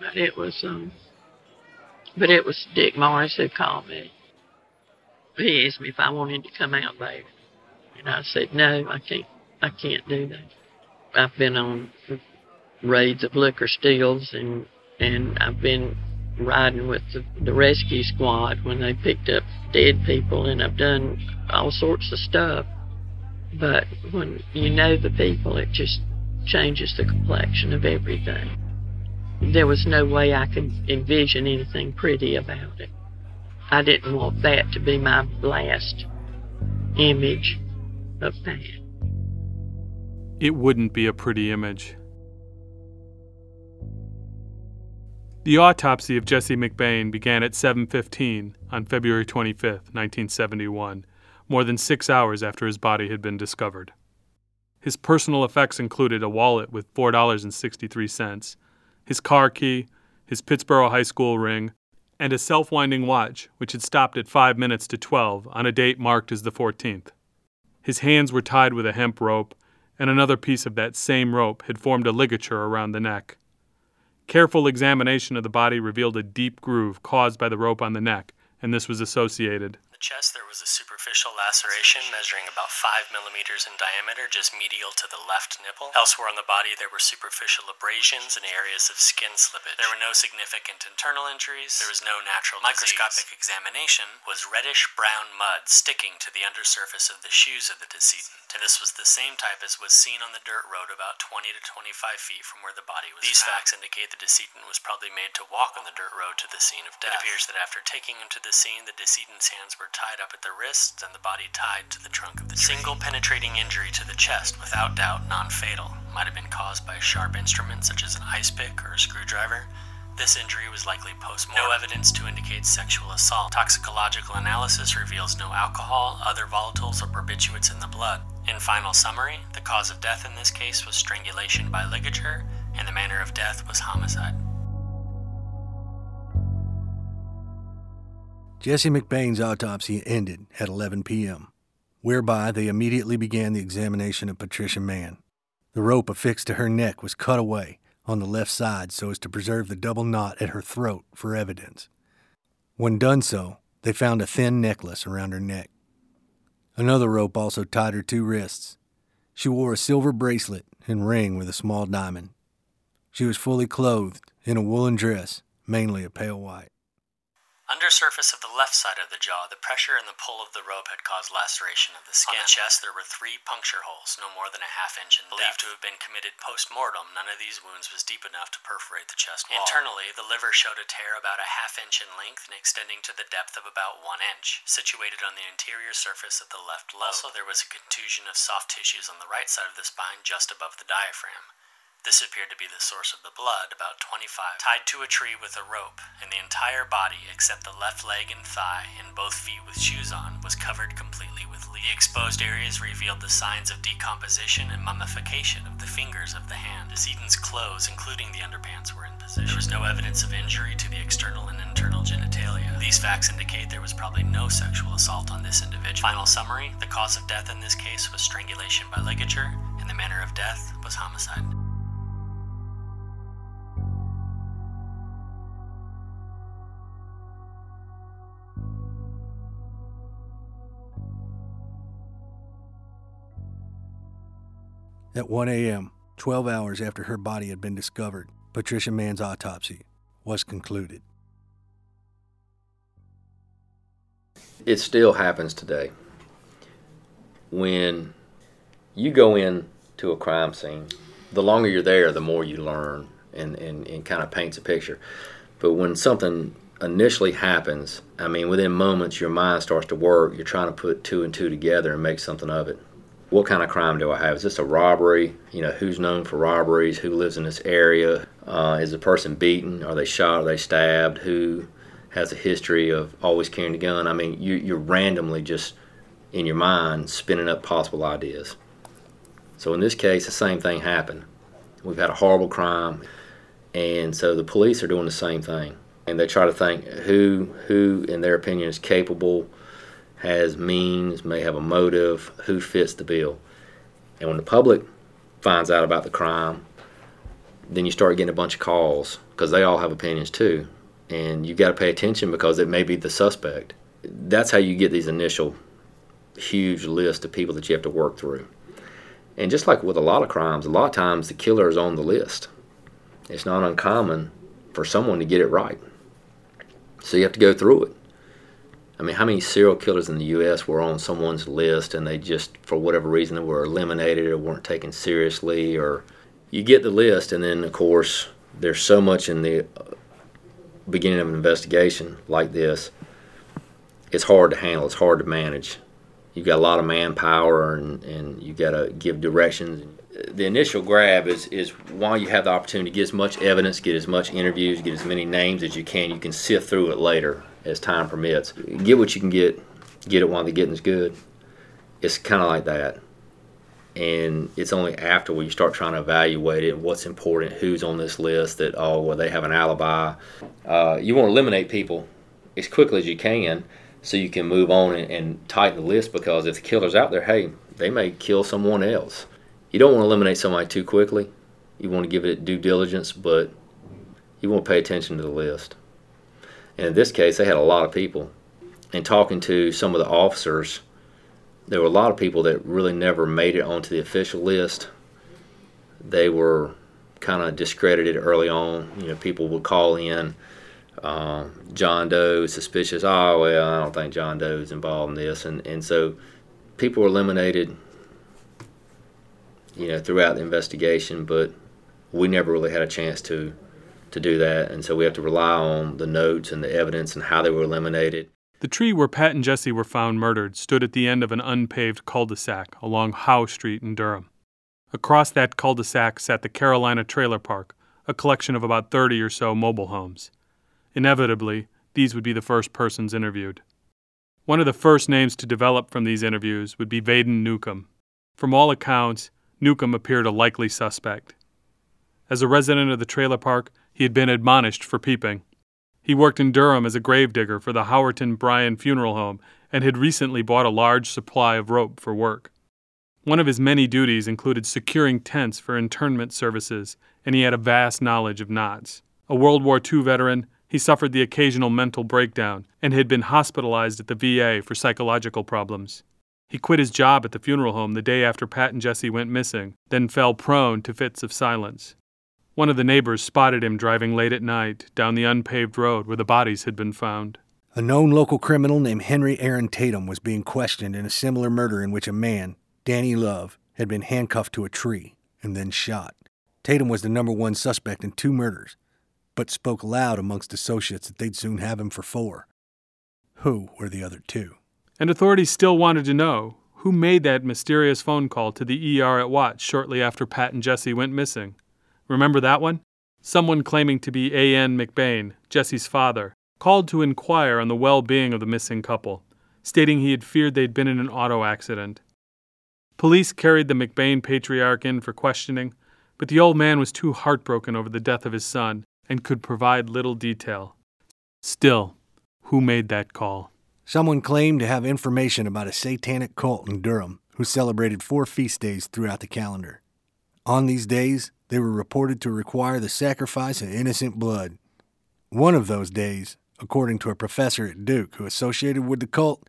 [SPEAKER 12] But it was, um, but it was Dick Morris who called me. He asked me if I wanted to come out there. And I said, no, I can't, I can't do that. I've been on raids of liquor steals and, and I've been riding with the, the rescue squad when they picked up dead people and I've done all sorts of stuff. But when you know the people, it just changes the complexion of everything. There was no way I could envision anything pretty about it. I didn't want that to be my last image of Pat.
[SPEAKER 7] It wouldn't be a pretty image. The autopsy of Jesse McBain began at 7:15 on February 25, 1971, more than 6 hours after his body had been discovered. His personal effects included a wallet with $4.63, his car key, his Pittsburgh High School ring, and a self winding watch, which had stopped at 5 minutes to 12 on a date marked as the 14th. His hands were tied with a hemp rope, and another piece of that same rope had formed a ligature around the neck. Careful examination of the body revealed a deep groove caused by the rope on the neck, and this was associated
[SPEAKER 13] the chest, there was a superficial laceration measuring about 5 millimeters in diameter, just medial to the left nipple. Elsewhere on the body, there were superficial abrasions and areas of skin slippage. There were no significant internal injuries. There was no natural Microscopic disease. examination was reddish brown mud sticking to the undersurface of the shoes of the decedent, and this was the same type as was seen on the dirt road about 20 to 25 feet from where the body was These found. facts indicate the decedent was probably made to walk on the dirt road to the scene of death. It appears that after taking him to the scene, the decedent's hands were were tied up at the wrists and the body tied to the trunk of the tree. Single penetrating injury to the chest, without doubt non fatal, might have been caused by a sharp instrument such as an ice pick or a screwdriver. This injury was likely post mortem. No evidence to indicate sexual assault. Toxicological analysis reveals no alcohol, other volatiles, or barbiturates in the blood. In final summary, the cause of death in this case was strangulation by ligature, and the manner of death was homicide.
[SPEAKER 9] Jesse McBain's autopsy ended at 11 p.m., whereby they immediately began the examination of Patricia Mann. The rope affixed to her neck was cut away on the left side so as to preserve the double knot at her throat for evidence. When done so, they found a thin necklace around her neck. Another rope also tied her two wrists. She wore a silver bracelet and ring with a small diamond. She was fully clothed in a woolen dress, mainly a pale white.
[SPEAKER 13] Undersurface of the left side of the jaw, the pressure and the pull of the rope had caused laceration of the skin. On the chest, there were three puncture holes, no more than a half inch in Believed depth. to have been committed post mortem, none of these wounds was deep enough to perforate the chest wall. Internally, the liver showed a tear about a half inch in length and extending to the depth of about one inch, situated on the interior surface of the left lobe. Also, there was a contusion of soft tissues on the right side of the spine just above the diaphragm. This appeared to be the source of the blood, about 25, tied to a tree with a rope, and the entire body, except the left leg and thigh, and both feet with shoes on, was covered completely with leaves. The exposed areas revealed the signs of decomposition and mummification of the fingers of the hand. Decedent's clothes, including the underpants, were in position. There was no evidence of injury to the external and internal genitalia. These facts indicate there was probably no sexual assault on this individual. Final summary the cause of death in this case was strangulation by ligature, and the manner of death was homicide.
[SPEAKER 9] At 1 a.m., 12 hours after her body had been discovered, Patricia Mann's autopsy was concluded.
[SPEAKER 5] It still happens today. When you go in to a crime scene, the longer you're there, the more you learn and, and, and kind of paints a picture. But when something initially happens, I mean, within moments, your mind starts to work. You're trying to put two and two together and make something of it. What kind of crime do I have? Is this a robbery? You know, who's known for robberies? Who lives in this area? Uh, is the person beaten? Are they shot? Are they stabbed? Who has a history of always carrying a gun? I mean, you, you're randomly just in your mind spinning up possible ideas. So in this case, the same thing happened. We've had a horrible crime, and so the police are doing the same thing and they try to think who who in their opinion is capable, has means, may have a motive, who fits the bill. And when the public finds out about the crime, then you start getting a bunch of calls because they all have opinions too, and you got to pay attention because it may be the suspect. That's how you get these initial huge list of people that you have to work through. And just like with a lot of crimes, a lot of times the killer is on the list. It's not uncommon for someone to get it right. So you have to go through it. I mean, how many serial killers in the U.S. were on someone's list and they just, for whatever reason, they were eliminated or weren't taken seriously? Or you get the list, and then, of course, there's so much in the uh, beginning of an investigation like this. It's hard to handle. It's hard to manage. You've got a lot of manpower, and, and you've got to give directions the initial grab is is while you have the opportunity to get as much evidence, get as much interviews, get as many names as you can. You can sift through it later as time permits. Get what you can get, get it while the getting's good. It's kind of like that, and it's only after you start trying to evaluate it, what's important, who's on this list, that oh well they have an alibi. Uh, you want to eliminate people as quickly as you can, so you can move on and, and tighten the list because if the killer's out there, hey, they may kill someone else you don't want to eliminate somebody too quickly. You want to give it due diligence, but you want to pay attention to the list. And in this case, they had a lot of people. And talking to some of the officers, there were a lot of people that really never made it onto the official list. They were kind of discredited early on. You know, people would call in um, John Doe, suspicious. Oh, well, I don't think John Doe is involved in this. And, and so people were eliminated you know, throughout the investigation, but we never really had a chance to to do that, and so we have to rely on the notes and the evidence and how they were eliminated.
[SPEAKER 7] The tree where Pat and Jesse were found murdered stood at the end of an unpaved cul-de-sac along Howe Street in Durham. Across that cul-de-sac sat the Carolina Trailer Park, a collection of about 30 or so mobile homes. Inevitably, these would be the first persons interviewed. One of the first names to develop from these interviews would be Vaden Newcomb. From all accounts, Newcomb appeared a likely suspect. As a resident of the trailer park, he had been admonished for peeping. He worked in Durham as a gravedigger for the Howerton Bryan Funeral Home and had recently bought a large supply of rope for work. One of his many duties included securing tents for internment services, and he had a vast knowledge of knots. A World War II veteran, he suffered the occasional mental breakdown and had been hospitalized at the VA for psychological problems. He quit his job at the funeral home the day after Pat and Jesse went missing, then fell prone to fits of silence. One of the neighbors spotted him driving late at night down the unpaved road where the bodies had been found.
[SPEAKER 9] A known local criminal named Henry Aaron Tatum was being questioned in a similar murder in which a man, Danny Love, had been handcuffed to a tree and then shot. Tatum was the number one suspect in two murders, but spoke loud amongst associates that they'd soon have him for four. Who were the other two?
[SPEAKER 7] And authorities still wanted to know who made that mysterious phone call to the ER at Watts shortly after Pat and Jesse went missing. Remember that one? Someone claiming to be A.N. McBain, Jesse's father, called to inquire on the well being of the missing couple, stating he had feared they'd been in an auto accident. Police carried the McBain patriarch in for questioning, but the old man was too heartbroken over the death of his son and could provide little detail. Still, who made that call?
[SPEAKER 9] Someone claimed to have information about a satanic cult in Durham who celebrated four feast days throughout the calendar. On these days, they were reported to require the sacrifice of innocent blood. One of those days, according to a professor at Duke who associated with the cult,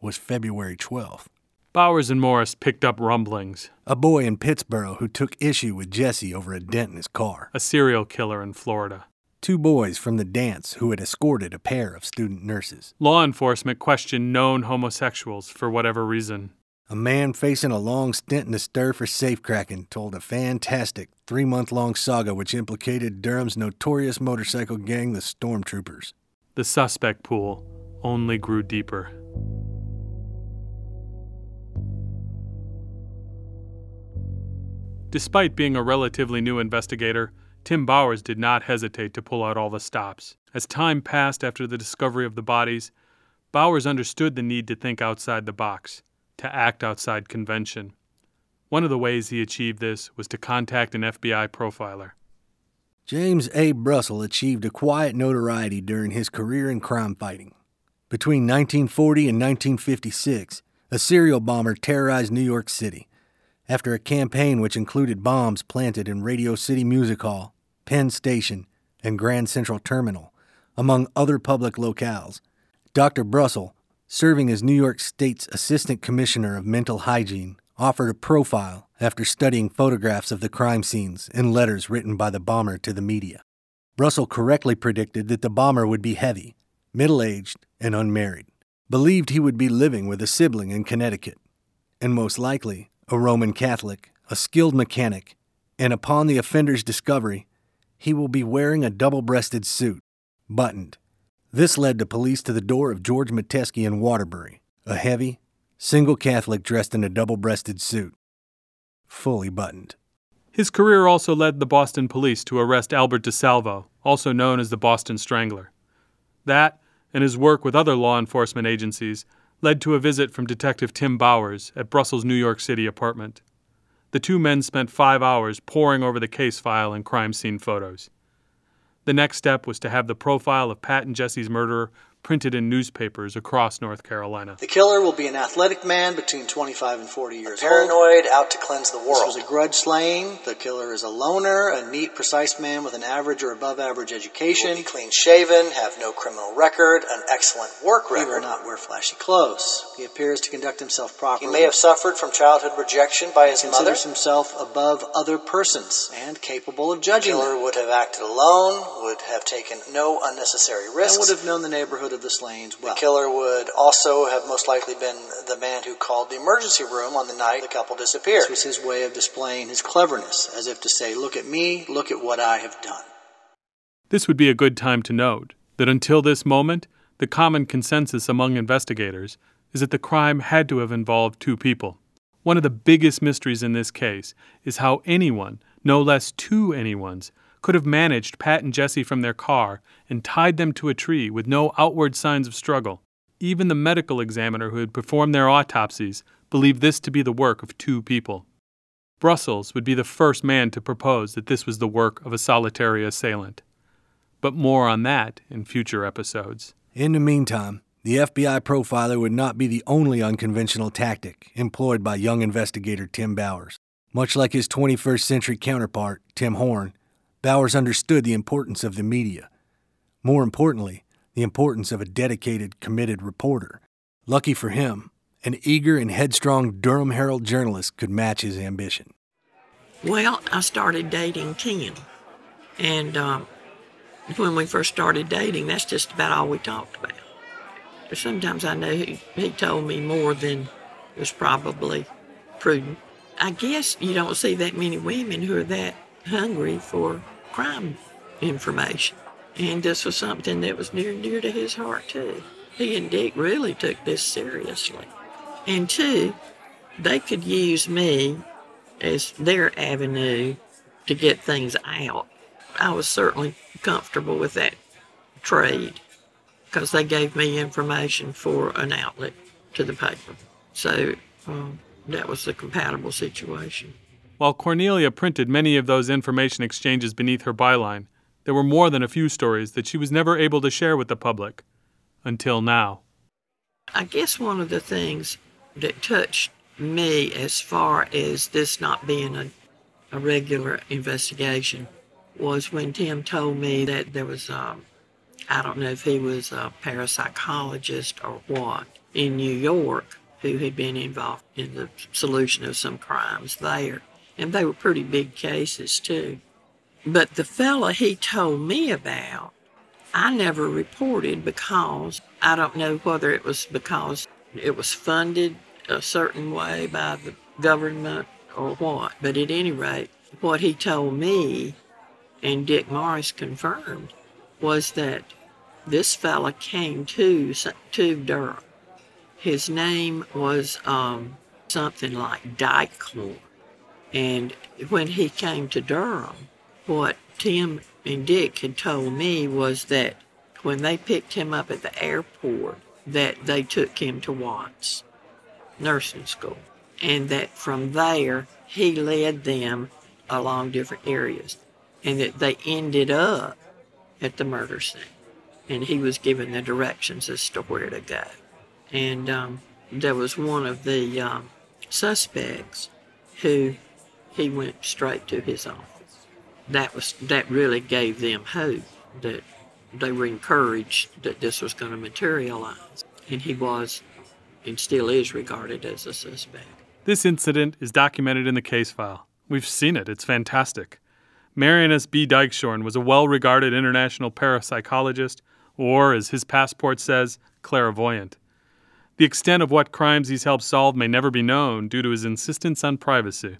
[SPEAKER 9] was February 12th.
[SPEAKER 7] Bowers and Morris picked up rumblings.
[SPEAKER 9] A boy in Pittsburgh who took issue with Jesse over a dent in his car.
[SPEAKER 7] A serial killer in Florida.
[SPEAKER 9] two boys from the dance who had escorted a pair of student nurses.
[SPEAKER 7] Law enforcement questioned known homosexuals for whatever reason.
[SPEAKER 9] A man facing a long stint in the stir for safecracking told a fantastic three month long saga which implicated Durham's notorious motorcycle gang, the Stormtroopers.
[SPEAKER 7] The suspect pool only grew deeper. Despite being a relatively new investigator, Tim Bowers did not hesitate to pull out all the stops. As time passed after the discovery of the bodies, Bowers understood the need to think outside the box, to act outside convention. One of the ways he achieved this was to contact an FBI profiler.
[SPEAKER 9] James A. Brussel achieved a quiet notoriety during his career in crime fighting. Between 1940 and 1956, a serial bomber terrorized New York City. After a campaign which included bombs planted in Radio City Music Hall, Penn Station, and Grand Central Terminal, among other public locales, Dr. Brussel, serving as New York State's Assistant Commissioner of Mental Hygiene, offered a profile after studying photographs of the crime scenes and letters written by the bomber to the media. Brussel correctly predicted that the bomber would be heavy, middle aged, and unmarried, believed he would be living with a sibling in Connecticut, and most likely a Roman Catholic, a skilled mechanic, and upon the offender's discovery, he will be wearing a double breasted suit, buttoned. This led the police to the door of George Metesky in Waterbury, a heavy, single Catholic dressed in a double breasted suit, fully buttoned.
[SPEAKER 7] His career also led the Boston police to arrest Albert DeSalvo, also known as the Boston Strangler. That, and his work with other law enforcement agencies, led to a visit from Detective Tim Bowers at Brussel's New York City apartment. The two men spent five hours poring over the case file and crime scene photos. The next step was to have the profile of Pat and Jesse's murderer printed in newspapers across North Carolina.
[SPEAKER 14] The killer will be an athletic man between 25 and 40 years old. paranoid, out to cleanse the world. This was a grudge slaying. The killer is a loner, a neat, precise man with an average or above average education. Will be clean shaven, have no criminal record, an excellent work record. He will not wear flashy clothes. He appears to conduct himself properly. He may have suffered from childhood rejection by his mother. Considers himself above other persons and capable of judging. The killer them. would have acted alone, would have taken no unnecessary risks, and would have known the neighborhood of the Slains well. The killer would also have most likely been the man who called the emergency room on the night the couple disappeared. This was his way of displaying his cleverness, as if to say, Look at me, look at what I have done.
[SPEAKER 7] This would be a good time to note that until this moment, the common consensus among investigators is that the crime had to have involved two people. One of the biggest mysteries in this case is how anyone, no less two anyones, could have managed Pat and Jesse from their car and tied them to a tree with no outward signs of struggle. Even the medical examiner who had performed their autopsies believed this to be the work of two people. Brussels would be the first man to propose that this was the work of a solitary assailant. But more on that in future episodes.
[SPEAKER 9] In the meantime, the FBI profiler would not be the only unconventional tactic employed by young investigator Tim Bowers. Much like his 21st century counterpart, Tim Horne, Bowers understood the importance of the media. More importantly, the importance of a dedicated, committed reporter. Lucky for him, an eager and headstrong Durham Herald journalist could match his ambition.
[SPEAKER 12] Well, I started dating Tim. And um, when we first started dating, that's just about all we talked about. But sometimes I know he, he told me more than was probably prudent. I guess you don't see that many women who are that hungry for crime information. And this was something that was near and dear to his heart, too. He and Dick really took this seriously. And two, they could use me as their avenue to get things out. I was certainly comfortable with that trade because they gave me information for an outlet to the paper. So um, that was a compatible situation.
[SPEAKER 7] While Cornelia printed many of those information exchanges beneath her byline, there were more than a few stories that she was never able to share with the public. Until now.
[SPEAKER 12] I guess one of the things that touched me as far as this not being a, a regular investigation was when Tim told me that there was, um, I don't know if he was a parapsychologist or what, in New York who had been involved in the solution of some crimes there and they were pretty big cases too. But the fella he told me about, I never reported because I don't know whether it was because it was funded a certain way by the government or what. But at any rate, what he told me and Dick Morris confirmed was that this fella came to to Durham. His name was um, something like Dykehorn. And when he came to Durham, what Tim and Dick had told me was that when they picked him up at the airport, that they took him to Watts nursing school, and that from there he led them along different areas, and that they ended up at the murder scene, and he was given the directions as to where to go, and um, there was one of the um, suspects who he went straight to his office. That was that really gave them hope that they were encouraged that this was going to materialize, and he was and still is regarded as a suspect.
[SPEAKER 7] This incident is documented in the case file. We've seen it, it's fantastic. Marinus B. Dykshoorn was a well regarded international parapsychologist, or, as his passport says, clairvoyant. The extent of what crimes he's helped solve may never be known due to his insistence on privacy.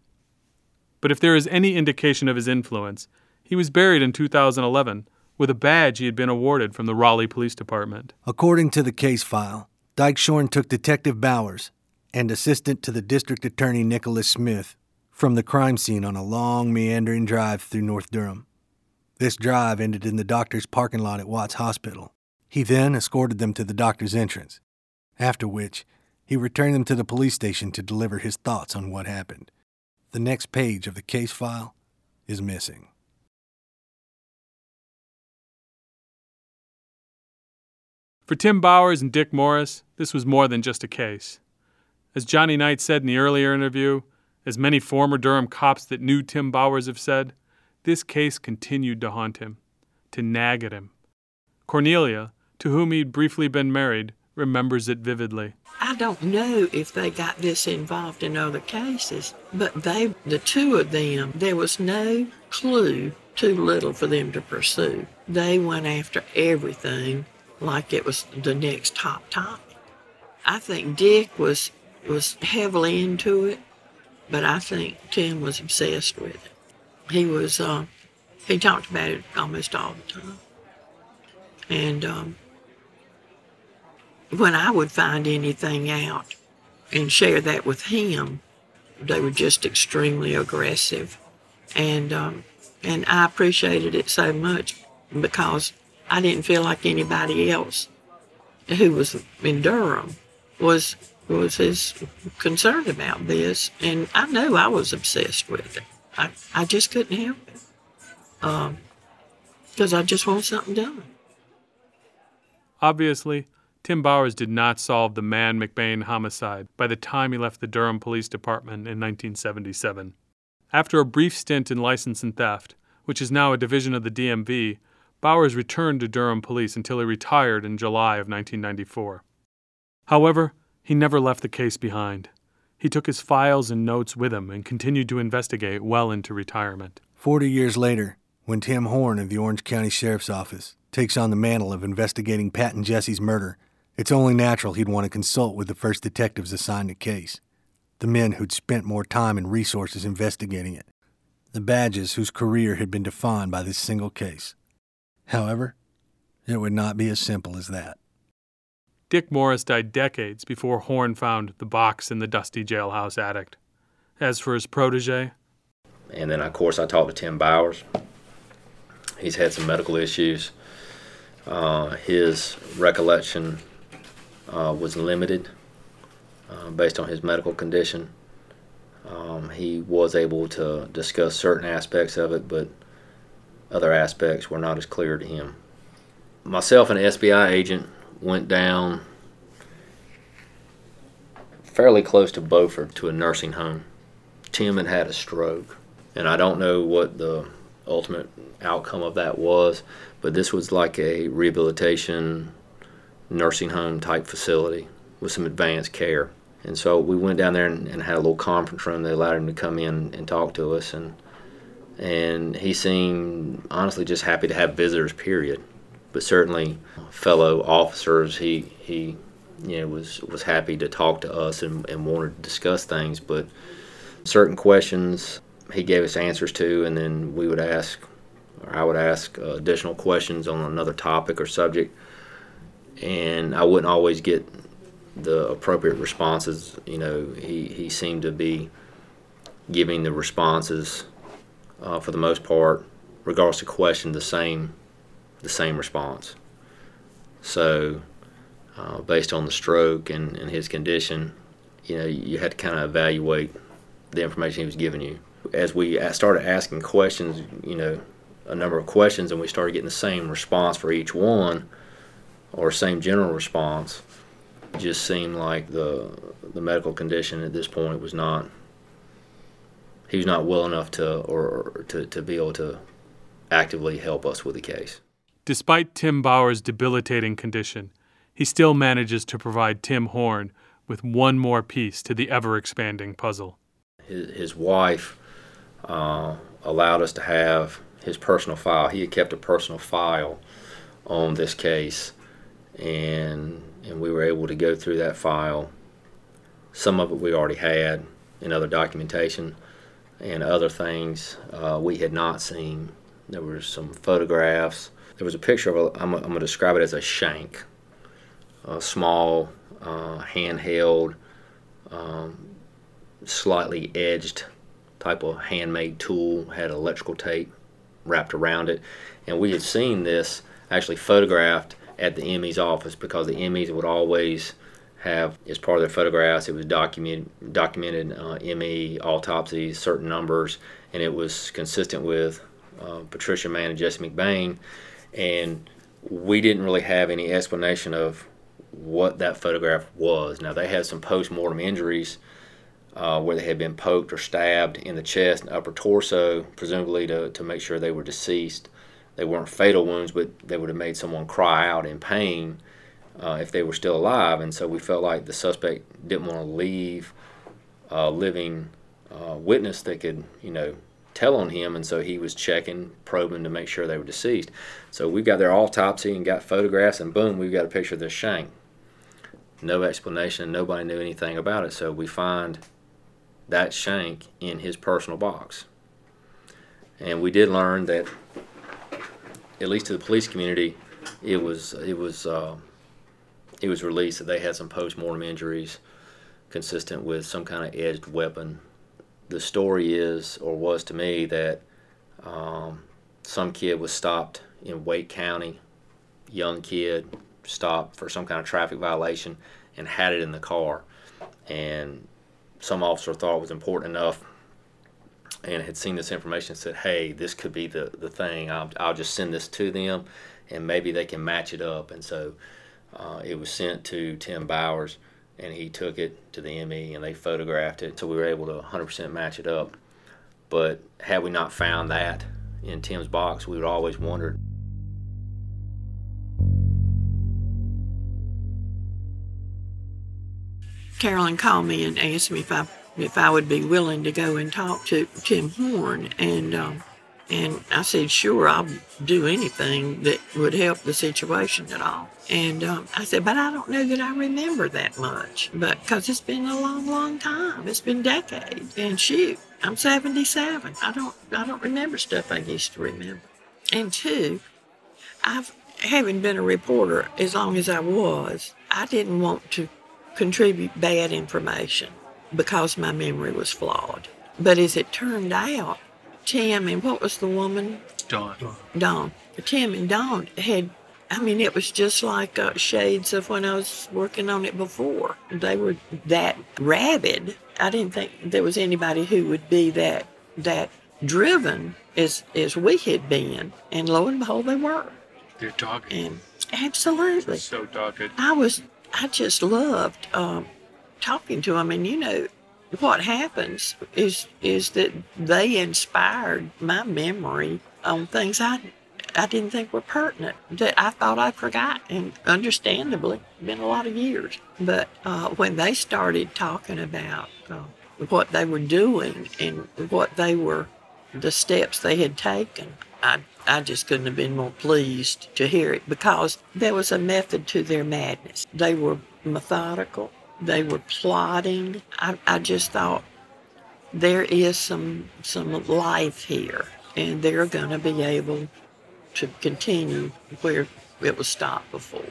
[SPEAKER 7] But if there is any indication of his influence, he was buried in 2011 with a badge he had been awarded from the Raleigh Police Department.
[SPEAKER 9] According to the case file, Dykshoorn took Detective Bowers and assistant to the district attorney Nicholas Smith from the crime scene on a long, meandering drive through North Durham. This drive ended in the doctor's parking lot at Watts Hospital. He then escorted them to the doctor's entrance, after which, he returned them to the police station to deliver his thoughts on what happened. The next page of the case file is missing.
[SPEAKER 7] For Tim Bowers and Dick Morris, this was more than just a case. As Johnny Knight said in the earlier interview, as many former Durham cops that knew Tim Bowers have said, this case continued to haunt him, to nag at him. Cornelia, to whom he'd briefly been married, remembers it vividly.
[SPEAKER 12] I don't know if they got this involved in other cases, but they, the two of them, there was no clue too little for them to pursue. They went after everything like it was the next top topic. I think Dick was was heavily into it, but I think Tim was obsessed with it. He was uh, he talked about it almost all the time, and um, when I would find anything out and share that with him, they were just extremely aggressive, and um, and I appreciated it so much because I didn't feel like anybody else who was in Durham was was as concerned about this, and I know I was obsessed with it. I, I just couldn't help it because um, I just want something done.
[SPEAKER 7] Obviously, Tim Bowers did not solve the Mann McBain homicide by the time he left the Durham Police Department in 1977. After a brief stint in license and theft, which is now a division of the DMV, Bowers returned to Durham Police until he retired in July of 1994. However, he never left the case behind. He took his files and notes with him and continued to investigate well into retirement.
[SPEAKER 9] Forty years later, when Tim Horne of the Orange County Sheriff's Office takes on the mantle of investigating Pat and Jesse's murder, it's only natural he'd want to consult with the first detectives assigned the case, the men who'd spent more time and resources investigating it, the badges whose career had been defined by this single case. However, it would not be as simple as that.
[SPEAKER 7] Dick Morris died decades before Horne found the box in the dusty jailhouse attic. As for his protege,
[SPEAKER 5] and then of course I talked to Tim Bowers. He's had some medical issues. Uh, his recollection uh, was limited uh, based on his medical condition. Um, he was able to discuss certain aspects of it, but other aspects were not as clear to him. Myself and an SBI agent went down fairly close to Beaufort to a nursing home. Tim had had a stroke, and I don't know what the ultimate outcome of that was, but this was like a rehabilitation nursing home type facility with some advanced care. And so we went down there and, and had a little conference room. They allowed him to come in and talk to us, and and he seemed honestly just happy to have visitors. Period. But certainly, fellow officers, he he you know was was happy to talk to us and, and wanted to discuss things. But certain questions he gave us answers to, and then we would ask, or I would ask uh, additional questions on another topic or subject, and I wouldn't always get the appropriate responses. You know, he, he seemed to be giving the responses uh, for the most part, regardless of question, the same the same response. So, uh, based on the stroke and, and his condition, you know, you had to kind of evaluate the information he was giving you. As we started asking questions, you know, a number of questions, and we started getting the same response for each one, or same general response, just seemed like the the medical condition at this point was not he was not well enough to or to, to be able to actively help us with the case.
[SPEAKER 7] Despite Tim Bowers' debilitating condition, he still manages to provide Tim Horne with one more piece to the ever expanding puzzle.
[SPEAKER 5] His, his wife uh, allowed us to have his personal file. He had kept a personal file on this case, and and we were able to go through that file. Some of it we already had in other documentation, and other things uh, we had not seen. There were some photographs. There was a picture of a, I'm, I'm going to describe it as a shank, a small, uh, handheld, um, slightly edged type of handmade tool, had electrical tape wrapped around it. And we had seen this actually photographed at the ME's office because the MEs would always have as part of their photographs. It was documented documented uh, ME autopsies, certain numbers, and it was consistent with uh, Patricia Mann and Jesse McBain. And we didn't really have any explanation of what that photograph was. Now they had some post-mortem injuries uh, where they had been poked or stabbed in the chest and upper torso, presumably to, to make sure they were deceased. They weren't fatal wounds, but they would have made someone cry out in pain uh, if they were still alive. And so we felt like the suspect didn't want to leave a living uh, witness that could, you know, tell on him. And so he was checking, probing to make sure they were deceased. So we got their autopsy and got photographs, and boom, we've got a picture of this shank. No explanation. Nobody knew anything about it. So we find that shank in his personal box. And we did learn that, at least to the police community, it was it was uh, it was released that they had some post-mortem injuries consistent with some kind of edged weapon. The story is, or was to me, that um, some kid was stopped in Wake County, young kid stopped for some kind of traffic violation and had it in the car. And some officer thought it was important enough and had seen this information said, hey, this could be the, the thing. I'll, I'll just send this to them and maybe they can match it up. And so uh, it was sent to Tim Bowers, and he took it to the ME, and they photographed it, so we were able to 100% match it up. But had we not found that in Tim's box, we would always wondered.
[SPEAKER 12] Carolyn called me and asked me if I if I would be willing to go and talk to Tim Horne, and um, and I said, sure, I'll do anything that would help the situation at all. And um, I said, but I don't know that I remember that much, but because it's been a long, long time. It's been decades. And shoot, I'm 77. I don't, I don't remember stuff I used to remember. And two, I've having been a reporter as long as I was, I didn't want to contribute bad information because my memory was flawed. But as it turned out, Tim and what was the woman?
[SPEAKER 7] Dawn.
[SPEAKER 12] Dawn. Tim and Dawn had, I mean, it was just like uh, shades of when I was working on it before. They were that rabid. I didn't think there was anybody who would be that that driven as as we had been, and lo and behold, they were.
[SPEAKER 7] They're dogged.
[SPEAKER 12] And absolutely,
[SPEAKER 7] so dogged.
[SPEAKER 12] I was. I just loved um, talking to them, and you know, what happens is is that they inspired my memory on things I I didn't think were pertinent that I thought I forgot, and understandably, been a lot of years. But uh, when they started talking about uh, what they were doing and what they were the steps they had taken. I, I just couldn't have been more pleased to hear it because there was a method to their madness. They were methodical, they were plotting. I, I just thought there is some some life here, and they're going to be able to continue where it was stopped before.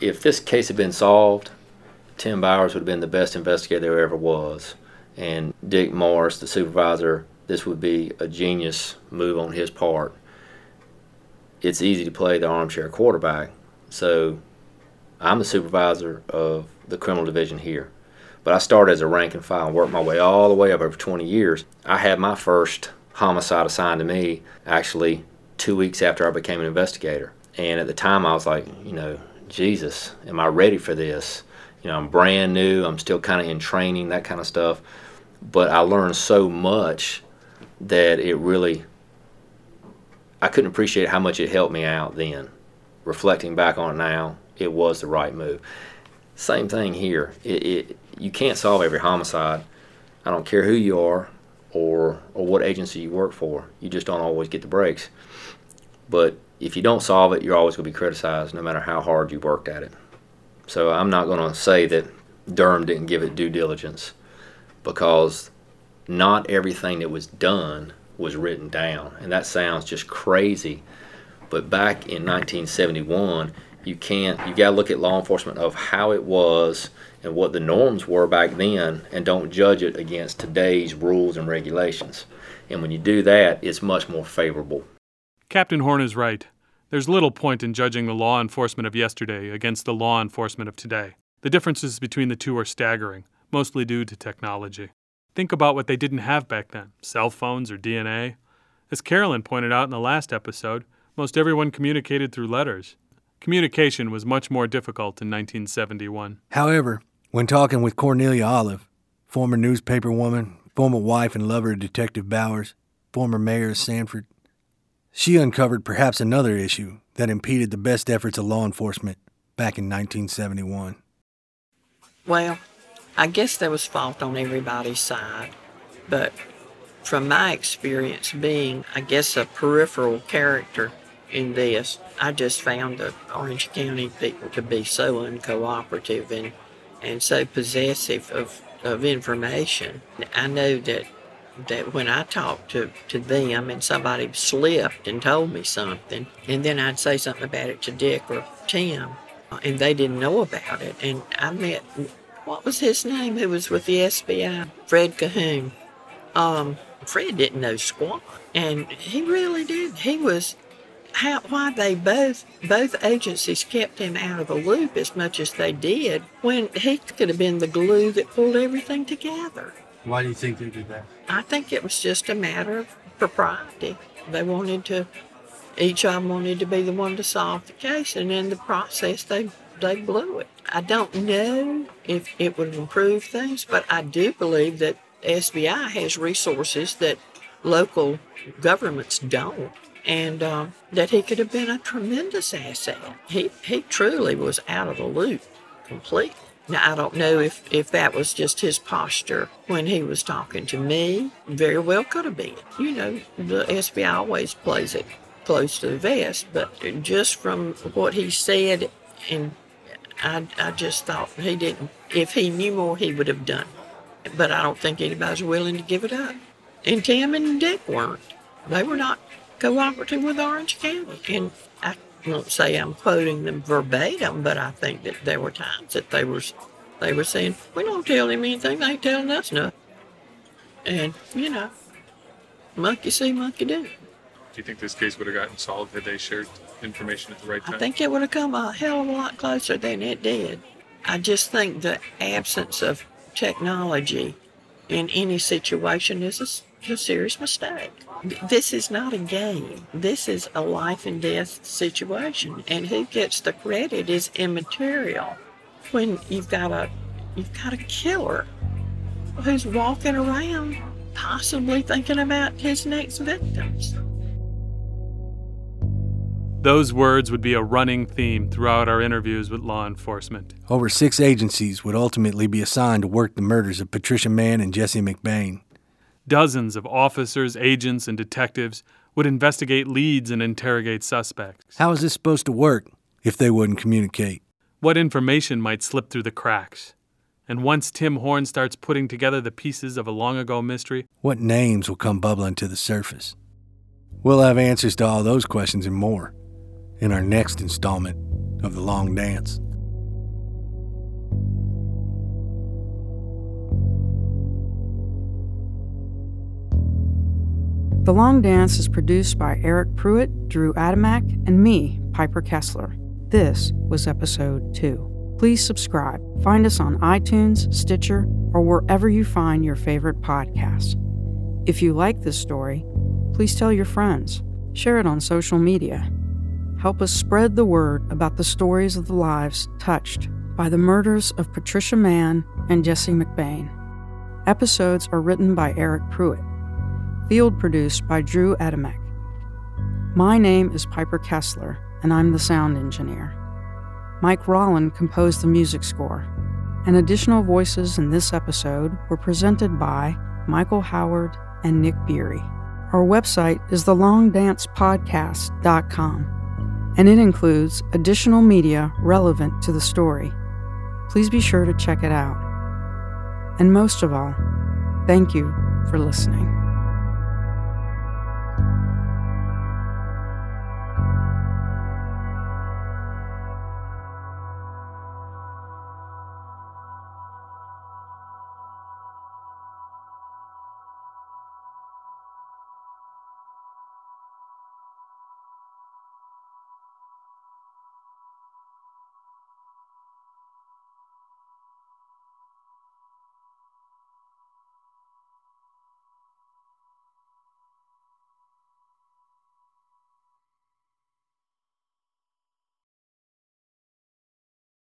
[SPEAKER 5] If this case had been solved, Tim Bowers would have been the best investigator there ever was. And Dick Morris, the supervisor, this would be a genius move on his part. It's easy to play the armchair quarterback. So I'm the supervisor of the criminal division here. But I started as a rank and file and worked my way all the way up over 20 years. I had my first homicide assigned to me actually two weeks after I became an investigator. And at the time, I was like, you know, Jesus, am I ready for this? You know, I'm brand new, I'm still kind of in training, that kind of stuff. But I learned so much that it really, I couldn't appreciate how much it helped me out then. Reflecting back on it now, it was the right move. Same thing here. It, it, you can't solve every homicide. I don't care who you are or or what agency you work for. You just don't always get the breaks. But if you don't solve it, you're always going to be criticized, no matter how hard you worked at it. So I'm not going to say that Durham didn't give it due diligence, because not everything that was done was written down, and that sounds just crazy. But back in 1971, you can't. You got to look at law enforcement of how it was and what the norms were back then and don't judge it against today's rules and regulations. And when you do that, it's much more favorable.
[SPEAKER 7] Captain Horne is right. There's little point in judging the law enforcement of yesterday against the law enforcement of today. The differences between the two are staggering, mostly due to technology. Think about what they didn't have back then cell phones or DNA. As Carolyn pointed out in the last episode, most everyone communicated through letters. Communication was much more difficult in 1971.
[SPEAKER 9] However, when talking with Cornelia Olive, former newspaper woman, former wife and lover of Detective Bowers, former mayor of Sanford, she uncovered perhaps another issue that impeded the best efforts of law enforcement back in 1971.
[SPEAKER 12] Well, I guess there was fault on everybody's side, but from my experience being, I guess, a peripheral character in this, I just found the Orange County people to be so uncooperative and, and so possessive of, of information. I know that that when I talked to, to them and somebody slipped and told me something, and then I'd say something about it to Dick or Tim, and they didn't know about it. And I met, what was his name, who was with the SBI? Fred Cahoon. Um, Fred didn't know squat, and he really did. He was how why they both both agencies kept him out of the loop as much as they did when he could have been the glue that pulled everything together.
[SPEAKER 15] Why do you think they did that?
[SPEAKER 12] I think it was just a matter of propriety. They wanted to each of them wanted to be the one to solve the case and in the process they they blew it. I don't know if it would improve things, but I do believe that SBI has resources that local governments don't and uh, that he could have been a tremendous asset. He, he truly was out of the loop completely. Now, I don't know if, if that was just his posture when he was talking to me. Very well could have been. You know, the SBI always plays it close to the vest, but just from what he said, and I, I just thought he didn't, if he knew more, he would have done. But I don't think anybody's willing to give it up. And Tim and Dick weren't. They were not cooperative with Orange County. And I won't say I'm quoting them verbatim, but I think that there were times that they were they were saying, "We don't tell him anything; they ain't telling us nothing." And you know, monkey see, monkey do.
[SPEAKER 7] Do you think this case would have gotten solved had they shared information at the right time?
[SPEAKER 12] I think it would have come a hell of a lot closer than it did. I just think the absence of technology in any situation is a, a serious mistake. This is not a game. This is a life and death situation, and who gets the credit is immaterial. When you've got a you've got a killer who's walking around possibly thinking about his next victims.
[SPEAKER 7] Those words would be a running theme throughout our interviews with law enforcement.
[SPEAKER 9] Over six agencies would ultimately be assigned to work the murders of Patricia Mann and Jesse McBain.
[SPEAKER 7] Dozens of officers, agents, and detectives would investigate leads and interrogate suspects.
[SPEAKER 9] How is this supposed to work if they wouldn't communicate?
[SPEAKER 7] What information might slip through the cracks? And once Tim Horne starts putting together the pieces of a long ago mystery,
[SPEAKER 9] what names will come bubbling to the surface? We'll have answers to all those questions and more in our next installment of The Long Dance.
[SPEAKER 1] The Long Dance is produced by Eric Pruitt, Drew Adamek, and me, Piper Kessler. This was episode 2. Please subscribe. Find us on iTunes, Stitcher, or wherever you find your favorite podcasts. If you like this story, please tell your friends. Share it on social media. Help us spread the word about the stories of the lives touched by the murders of Patricia Mann and Jesse McBain. Episodes are written by Eric Pruitt, field produced by Drew Adamek. My name is Piper Kessler, and I'm the sound engineer. Mike Rolland composed the music score, and additional voices in this episode were presented by Michael Howard and Nick Beery. Our website is thelongdancepodcast.com, and it includes additional media relevant to the story. Please be sure to check it out. And most of all, thank you for listening.